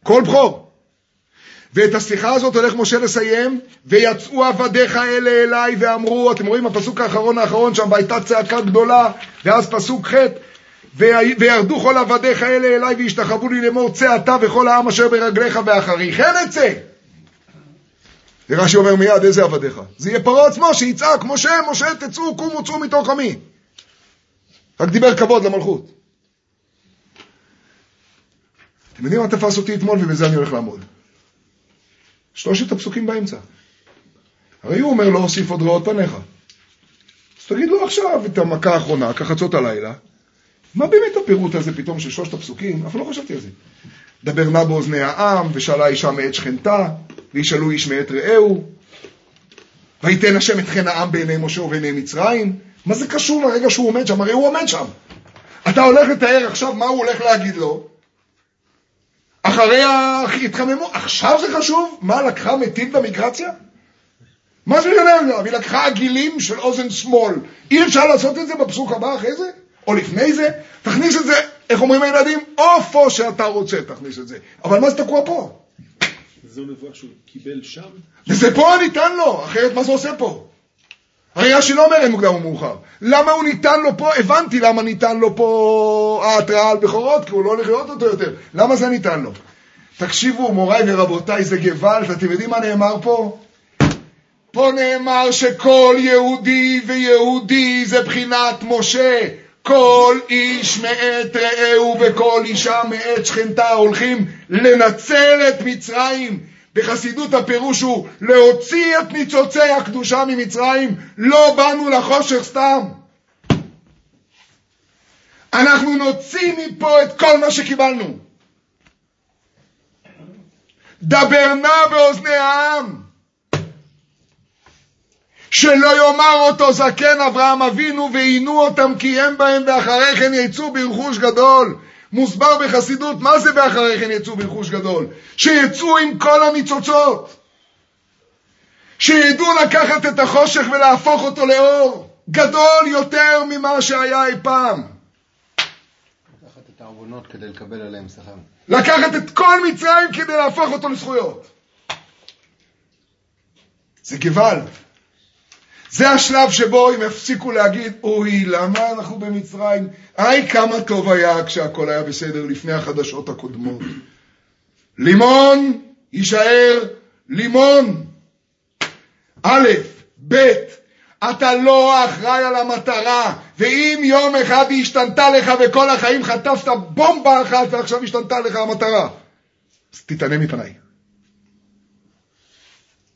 כל בכור. ואת השיחה הזאת הולך משה לסיים, ויצאו עבדיך אלה אליי ואמרו, אתם רואים הפסוק האחרון האחרון שם, והייתה צעקה גדולה, ואז פסוק ח' "ויה- וירדו כל עבדיך אלה אליי והשתחוו לי לאמור צא אתה וכל העם אשר ברגליך ואחרי כן אצא. ורש"י אומר מיד, איזה עבדיך? זה יהיה פרעה עצמו שיצעק, משה, משה, תצאו, קומו, צאו מתוך עמי. רק דיבר כבוד למלכות. אתם יודעים מה תפס אותי אתמול, ובזה אני הולך לעמוד? שלושת הפסוקים באמצע. הרי הוא אומר, לא אוסיף עוד רעות פניך. אז תגיד לו עכשיו את המכה האחרונה, כחצות הלילה. מה באמת הפירוט הזה פתאום של שלושת הפסוקים? אף לא חשבתי על זה. דבר נא באוזני העם, ושאלה אישה מאת שכנתה, וישאלו איש מאת רעהו. ויתן השם את חן העם בעיני משה ובעיני מצרים. מה זה קשור לרגע שהוא עומד שם? הרי הוא עומד שם. אתה הולך לתאר עכשיו מה הוא הולך להגיד לו. אחרי ההתחממות, עכשיו זה חשוב? מה, לקחה מתים במיגרציה? מה זה משנה עכשיו? היא לקחה עגילים של אוזן שמאל. אי אפשר לעשות את זה בפסוק הבא אחרי זה? או לפני זה? תכניס את זה, איך אומרים הילדים? איפה שאתה רוצה תכניס את זה. אבל מה זה תקוע פה? זו נבואה שהוא קיבל שם? וזה פה ניתן לו, אחרת מה זה עושה פה? הרי רש"י לא אומר אין מוקדם ומאוחר. למה הוא ניתן לו פה? הבנתי למה ניתן לו פה ההתראה על בכורות, כי הוא לא הולך לראות אותו יותר. למה זה ניתן לו? תקשיבו, מוריי ורבותיי, זה גוואלד, אתם יודעים מה נאמר פה? פה נאמר שכל יהודי ויהודי זה בחינת משה. כל איש מאת רעהו וכל אישה מאת שכנתה הולכים לנצל את מצרים. בחסידות הפירוש הוא להוציא את ניצוצי הקדושה ממצרים, לא באנו לחושך סתם. אנחנו נוציא מפה את כל מה שקיבלנו. דבר נא באוזני העם. שלא יאמר אותו זקן אברהם אבינו ועינו אותם כי הם בהם ואחרי כן יצאו ברכוש גדול. מוסבר בחסידות, מה זה ואחרי כן יצאו ברכוש גדול? שיצאו עם כל הניצוצות. שידעו לקחת את החושך ולהפוך אותו לאור. גדול יותר ממה שהיה אי פעם. לקחת את העוונות כדי לקבל עליהם שכר. לקחת את כל מצרים כדי להפוך אותו לזכויות. זה גוואלד. זה השלב שבו הם הפסיקו להגיד, אוי, למה אנחנו במצרים? היי, כמה טוב היה כשהכל היה בסדר לפני החדשות הקודמות. לימון יישאר לימון. א', ב', אתה לא אחראי על המטרה, ואם יום אחד היא השתנתה לך וכל החיים חטפת בומבה אחת ועכשיו השתנתה לך המטרה, אז תתענה מפניי.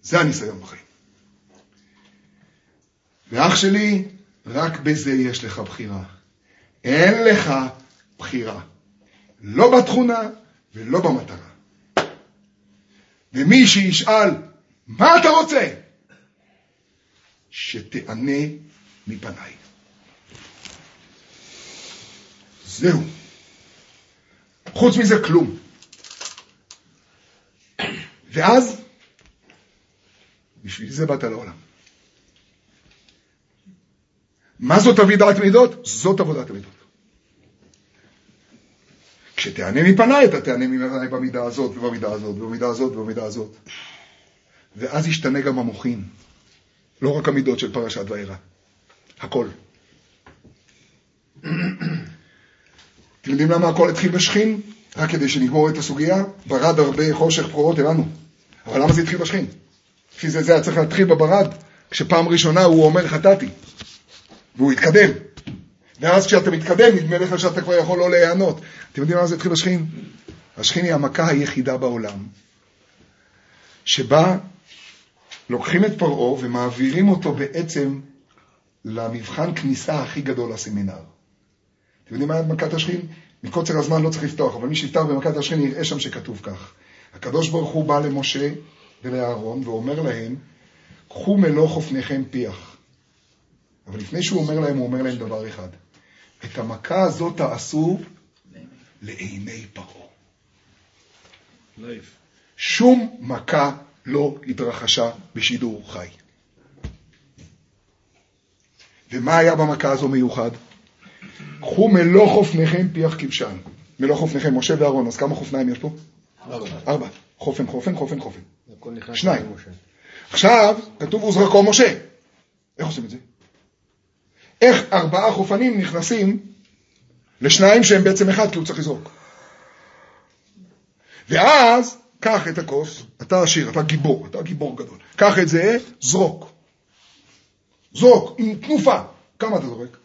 זה הניסיון בחיים. ואח שלי, רק בזה יש לך בחירה. אין לך בחירה. לא בתכונה ולא במטרה. ומי שישאל, מה אתה רוצה? שתענה מפניי. זהו. חוץ מזה כלום. ואז, בשביל זה באת לעולם. מה זאת אבידת מידות? זאת עבודת המידות. כשתענה מפניי, אתה תענה מפניי במידה הזאת, ובמידה הזאת, ובמידה הזאת, ובמידה הזאת. ואז ישתנה גם המוחין. לא רק המידות של פרשת וארא. הכל. אתם יודעים למה הכל התחיל בשכין? רק כדי שנגמור את הסוגיה, ברד הרבה חושך בכורות אלינו. אבל למה זה התחיל בשכין? לפי זה זה היה צריך להתחיל בברד, כשפעם ראשונה הוא אומר חטאתי. והוא התקדם. ואז כשאתה מתקדם, נדמה לך שאתה כבר יכול לא להיענות. אתם יודעים למה זה התחיל בשכין? השכין היא המכה היחידה בעולם, שבה לוקחים את פרעה ומעבירים אותו בעצם למבחן כניסה הכי גדול לסמינר. אתם יודעים מה מכת השכין? מקוצר הזמן לא צריך לפתוח, אבל מי שיפתח במכת השכין יראה שם שכתוב כך. הקדוש ברוך הוא בא למשה ולאהרון ואומר להם, קחו מלוא חופניכם פיח. אבל לפני שהוא אומר להם, הוא אומר להם דבר אחד. את המכה הזאת תעשו לעיני פרעה. שום מכה לא התרחשה בשידור חי. ומה היה במכה הזו מיוחד? קחו מלוא חופניכם פיח כבשן. מלוא חופניכם, משה ואהרון, אז כמה חופניים יש פה? ארבע. ארבע. חופן, חופן, חופן, חופן. שניים. עכשיו, כתוב וזרקו משה. איך עושים את זה? איך ארבעה חופנים נכנסים לשניים שהם בעצם אחד, כי הוא צריך לזרוק. ואז, קח את הכוס, אתה עשיר, אתה גיבור, אתה גיבור גדול. קח את זה, זרוק. זרוק, עם תנופה. כמה אתה זורק?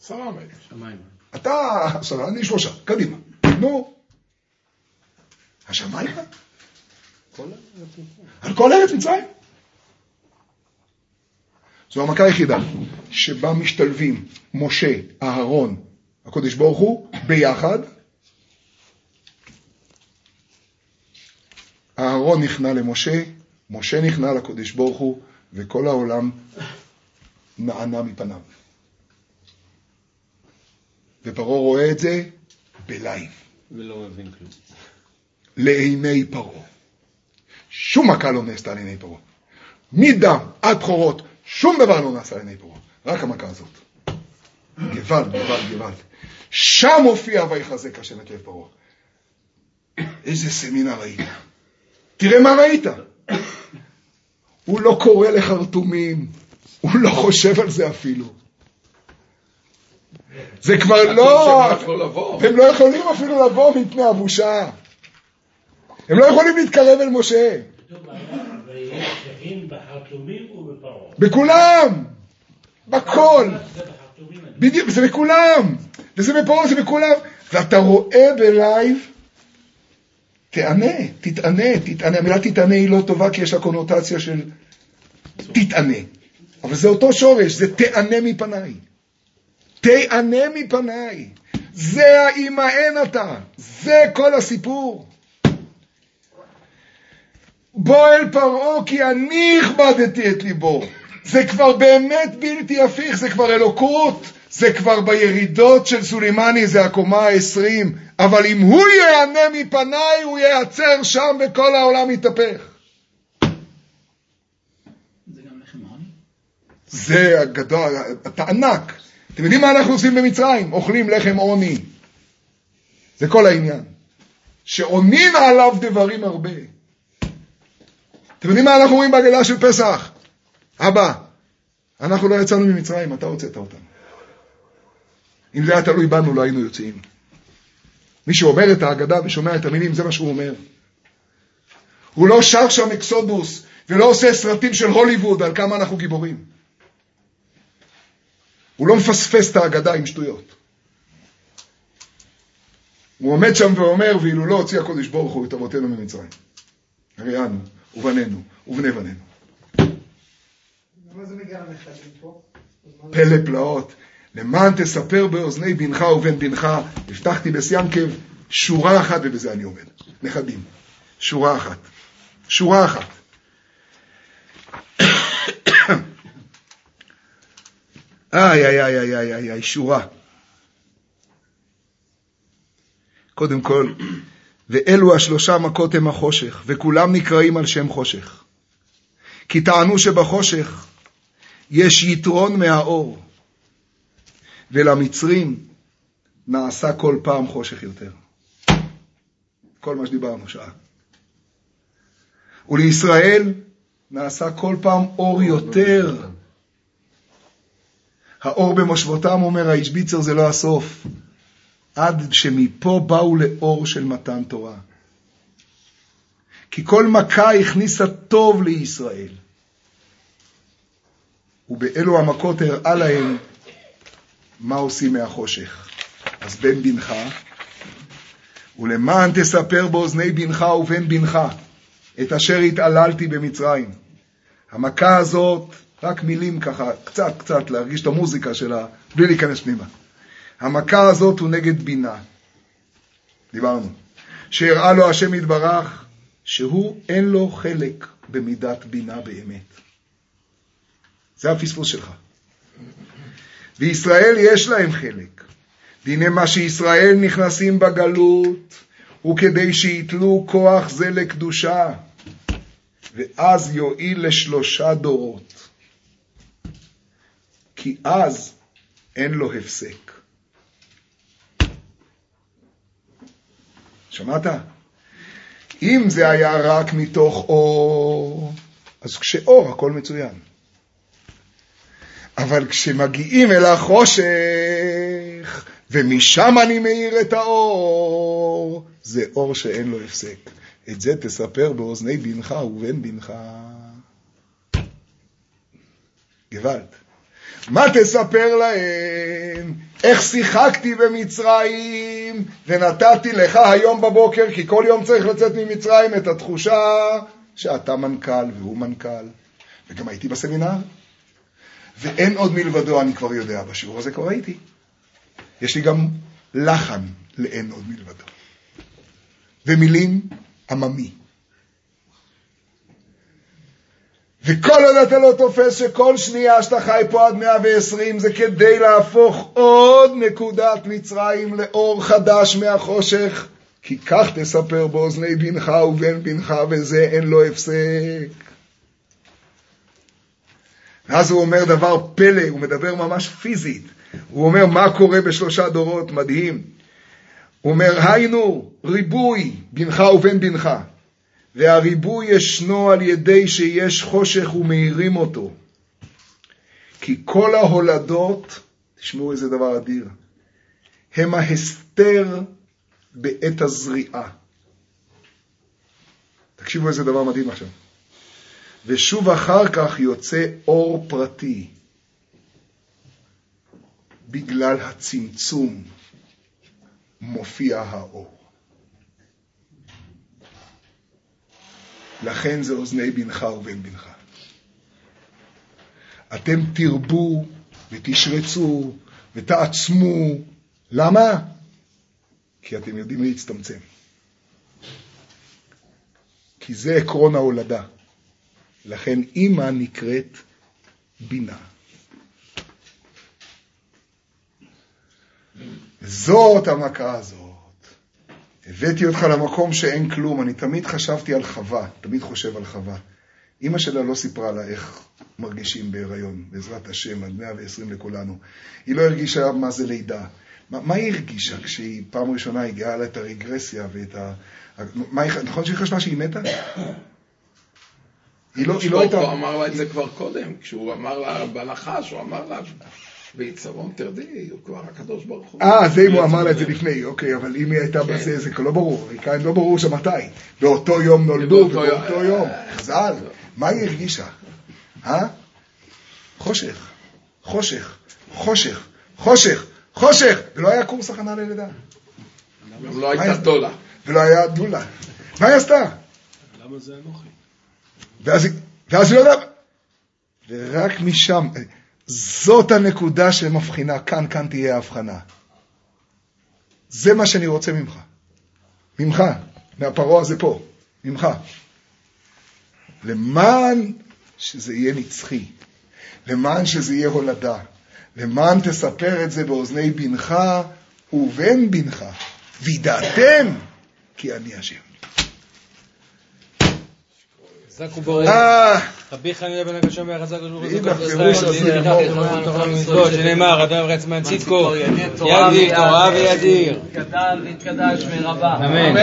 עשרה מטר. שמיים. אתה עשרה, אני שלושה, קדימה. נו. השמיים? על כל ארץ מצרים. זו המכה היחידה שבה משתלבים משה, אהרון, הקודש ברוך הוא, ביחד. אהרון נכנע למשה, משה נכנע לקודש ברוך הוא, וכל העולם נענה מפניו. ופרעה רואה את זה בלייב. ולא מבין כלום. לעיני פרעה. שום מכה לא נעשתה לעיני פרעה. מדם עד בכורות, שום דבר לא נעשה לעיני פרעה. רק המכה הזאת. גוואלד, גוואלד, גוואלד. שם הופיע ויחזק השם את לב פרעה. איזה סמינר ראית. תראה מה ראית. הוא לא קורא לחרטומים, הוא לא חושב על זה אפילו. זה כבר לא... הם לא יכולים אפילו לבוא מפני הבושה. הם לא יכולים להתקרב אל משה. בחרטומים. בכולם! בכל! בדיוק, זה בכולם! וזה בפרעה, זה בכולם. ואתה רואה בלייב, תענה, תתענה, תתענה. המילה תתענה היא לא טובה כי יש לה קונוטציה של תתענה. אבל זה אותו שורש, זה תענה מפניי. תענה מפניי. זה אין אתה. זה כל הסיפור. בוא אל פרעה כי אני הכבדתי את ליבו. זה כבר באמת בלתי הפיך, זה כבר אלוקות, זה כבר בירידות של סולימני, זה הקומה ה-20, אבל אם הוא ייהנה מפניי, הוא ייעצר שם וכל העולם יתהפך. זה הגדול, אתה ענק. אתם יודעים מה אנחנו עושים במצרים? אוכלים לחם עוני. זה כל העניין. שעונים עליו דברים הרבה. אתם יודעים מה אנחנו אומרים בהגדה של פסח? אבא, אנחנו לא יצאנו ממצרים, אתה הוצאת אותנו. אם זה היה תלוי בנו, לא היינו יוצאים. מי שאומר את ההגדה ושומע את המילים, זה מה שהוא אומר. הוא לא שר שם אקסודוס, ולא עושה סרטים של הוליווד על כמה אנחנו גיבורים. הוא לא מפספס את ההגדה עם שטויות. הוא עומד שם ואומר, ואילו לא הוציא הקודש ברוך הוא את אבותינו ממצרים. הרי אנו, ובנינו, ובני בנינו. פלא פלאות. למען תספר באוזני בנך ובן בנך, הבטחתי בסיינקב, שורה אחת, ובזה אני עומד. נכדים. שורה אחת. שורה אחת. איי, איי, איי, איי, איי, איי, שורה. קודם כל, ואלו השלושה מכות הם החושך, וכולם נקראים על שם חושך. כי טענו שבחושך יש יתרון מהאור, ולמצרים נעשה כל פעם חושך יותר. כל מה שדיברנו שעה. ולישראל נעשה כל פעם אור יותר. האור במושבותם, אומר האישביצר, זה לא הסוף. עד שמפה באו לאור של מתן תורה. כי כל מכה הכניסה טוב לישראל. ובאלו המכות הראה להם מה עושים מהחושך. אז בן בנך, ולמען תספר באוזני בנך ובן בנך את אשר התעללתי במצרים. המכה הזאת, רק מילים ככה, קצת קצת להרגיש את המוזיקה שלה, בלי להיכנס פנימה. המכה הזאת הוא נגד בינה. דיברנו. שהראה לו השם יתברך שהוא אין לו חלק במידת בינה באמת. זה הפספוס שלך. וישראל יש להם חלק. והנה מה שישראל נכנסים בגלות הוא כדי שיתלו כוח זה לקדושה, ואז יועיל לשלושה דורות. כי אז אין לו הפסק. שמעת? אם זה היה רק מתוך אור, אז כשאור הכל מצוין. אבל כשמגיעים אל החושך, ומשם אני מאיר את האור, זה אור שאין לו הפסק. את זה תספר באוזני בנך ובן בנך. גוואלד. מה תספר להם? איך שיחקתי במצרים ונתתי לך היום בבוקר, כי כל יום צריך לצאת ממצרים, את התחושה שאתה מנכ"ל והוא מנכ"ל. וגם הייתי בסמינר. ואין עוד מלבדו, אני כבר יודע, בשיעור הזה כבר הייתי. יש לי גם לחן לאין עוד מלבדו. ומילים עממי. וכל עוד אתה לא תופס שכל שנייה שאתה חי פה עד 120 זה כדי להפוך עוד נקודת מצרים לאור חדש מהחושך, כי כך תספר באוזני בנך ובן בנך וזה אין לו הפסק. ואז הוא אומר דבר פלא, הוא מדבר ממש פיזית. הוא אומר מה קורה בשלושה דורות, מדהים. הוא אומר, היינו, ריבוי בנך ובן בנך. והריבוי ישנו על ידי שיש חושך ומאירים אותו. כי כל ההולדות, תשמעו איזה דבר אדיר, הם ההסתר בעת הזריעה. תקשיבו איזה דבר מדהים עכשיו. ושוב אחר כך יוצא אור פרטי, בגלל הצמצום מופיע האור. לכן זה אוזני בנך ובן בנך. אתם תרבו ותשרצו ותעצמו. למה? כי אתם יודעים להצטמצם. כי זה עקרון ההולדה. לכן אימא נקראת בינה. זאת המכה הזאת. הבאתי אותך למקום שאין כלום. אני תמיד חשבתי על חווה, תמיד חושב על חווה. אימא שלה לא סיפרה לה איך מרגישים בהיריון, בעזרת השם, עד 120 לכולנו. היא לא הרגישה מה זה לידה. מה, מה היא הרגישה כשהיא פעם ראשונה הגיעה לה את הרגרסיה ואת ה... מה, נכון שהיא חשבה שהיא מתה? היא לא, היא לא הייתה... הוא אמר לה את זה כבר קודם, כשהוא אמר לה בנחש, הוא אמר לה, בעיצבון תרדי, הוא כבר הקדוש ברוך הוא. אה, זה אם הוא אמר לה את זה לפני, אוקיי, אבל אם היא הייתה בזה, זה לא ברור, כאן לא ברור שם מתי. באותו יום נולדו, באותו יום. ובאותו יום, חז"ל, מה היא הרגישה? אה? חושך, חושך, חושך, חושך, חושך, ולא היה קורס הכנה ללידה, גם לא הייתה דולה. ולא היה דולה. מה היא עשתה? למה זה אנוכי? ואז ואז היא לא יודעת, ורק משם, זאת הנקודה שמבחינה, כאן, כאן תהיה ההבחנה. זה מה שאני רוצה ממך. ממך, מהפרעה הזה פה, ממך. למען שזה יהיה נצחי, למען שזה יהיה הולדה, למען תספר את זה באוזני בנך ובן בנך, וידעתם כי אני השם. חזק וברוך. אה, רבי חנינא בן הוא הפירוש הזה, שנאמר, אדם רצמן צדקו, תורה ידיר, תורה וידיר. יתגדל ויתקדש מרבה. אמן.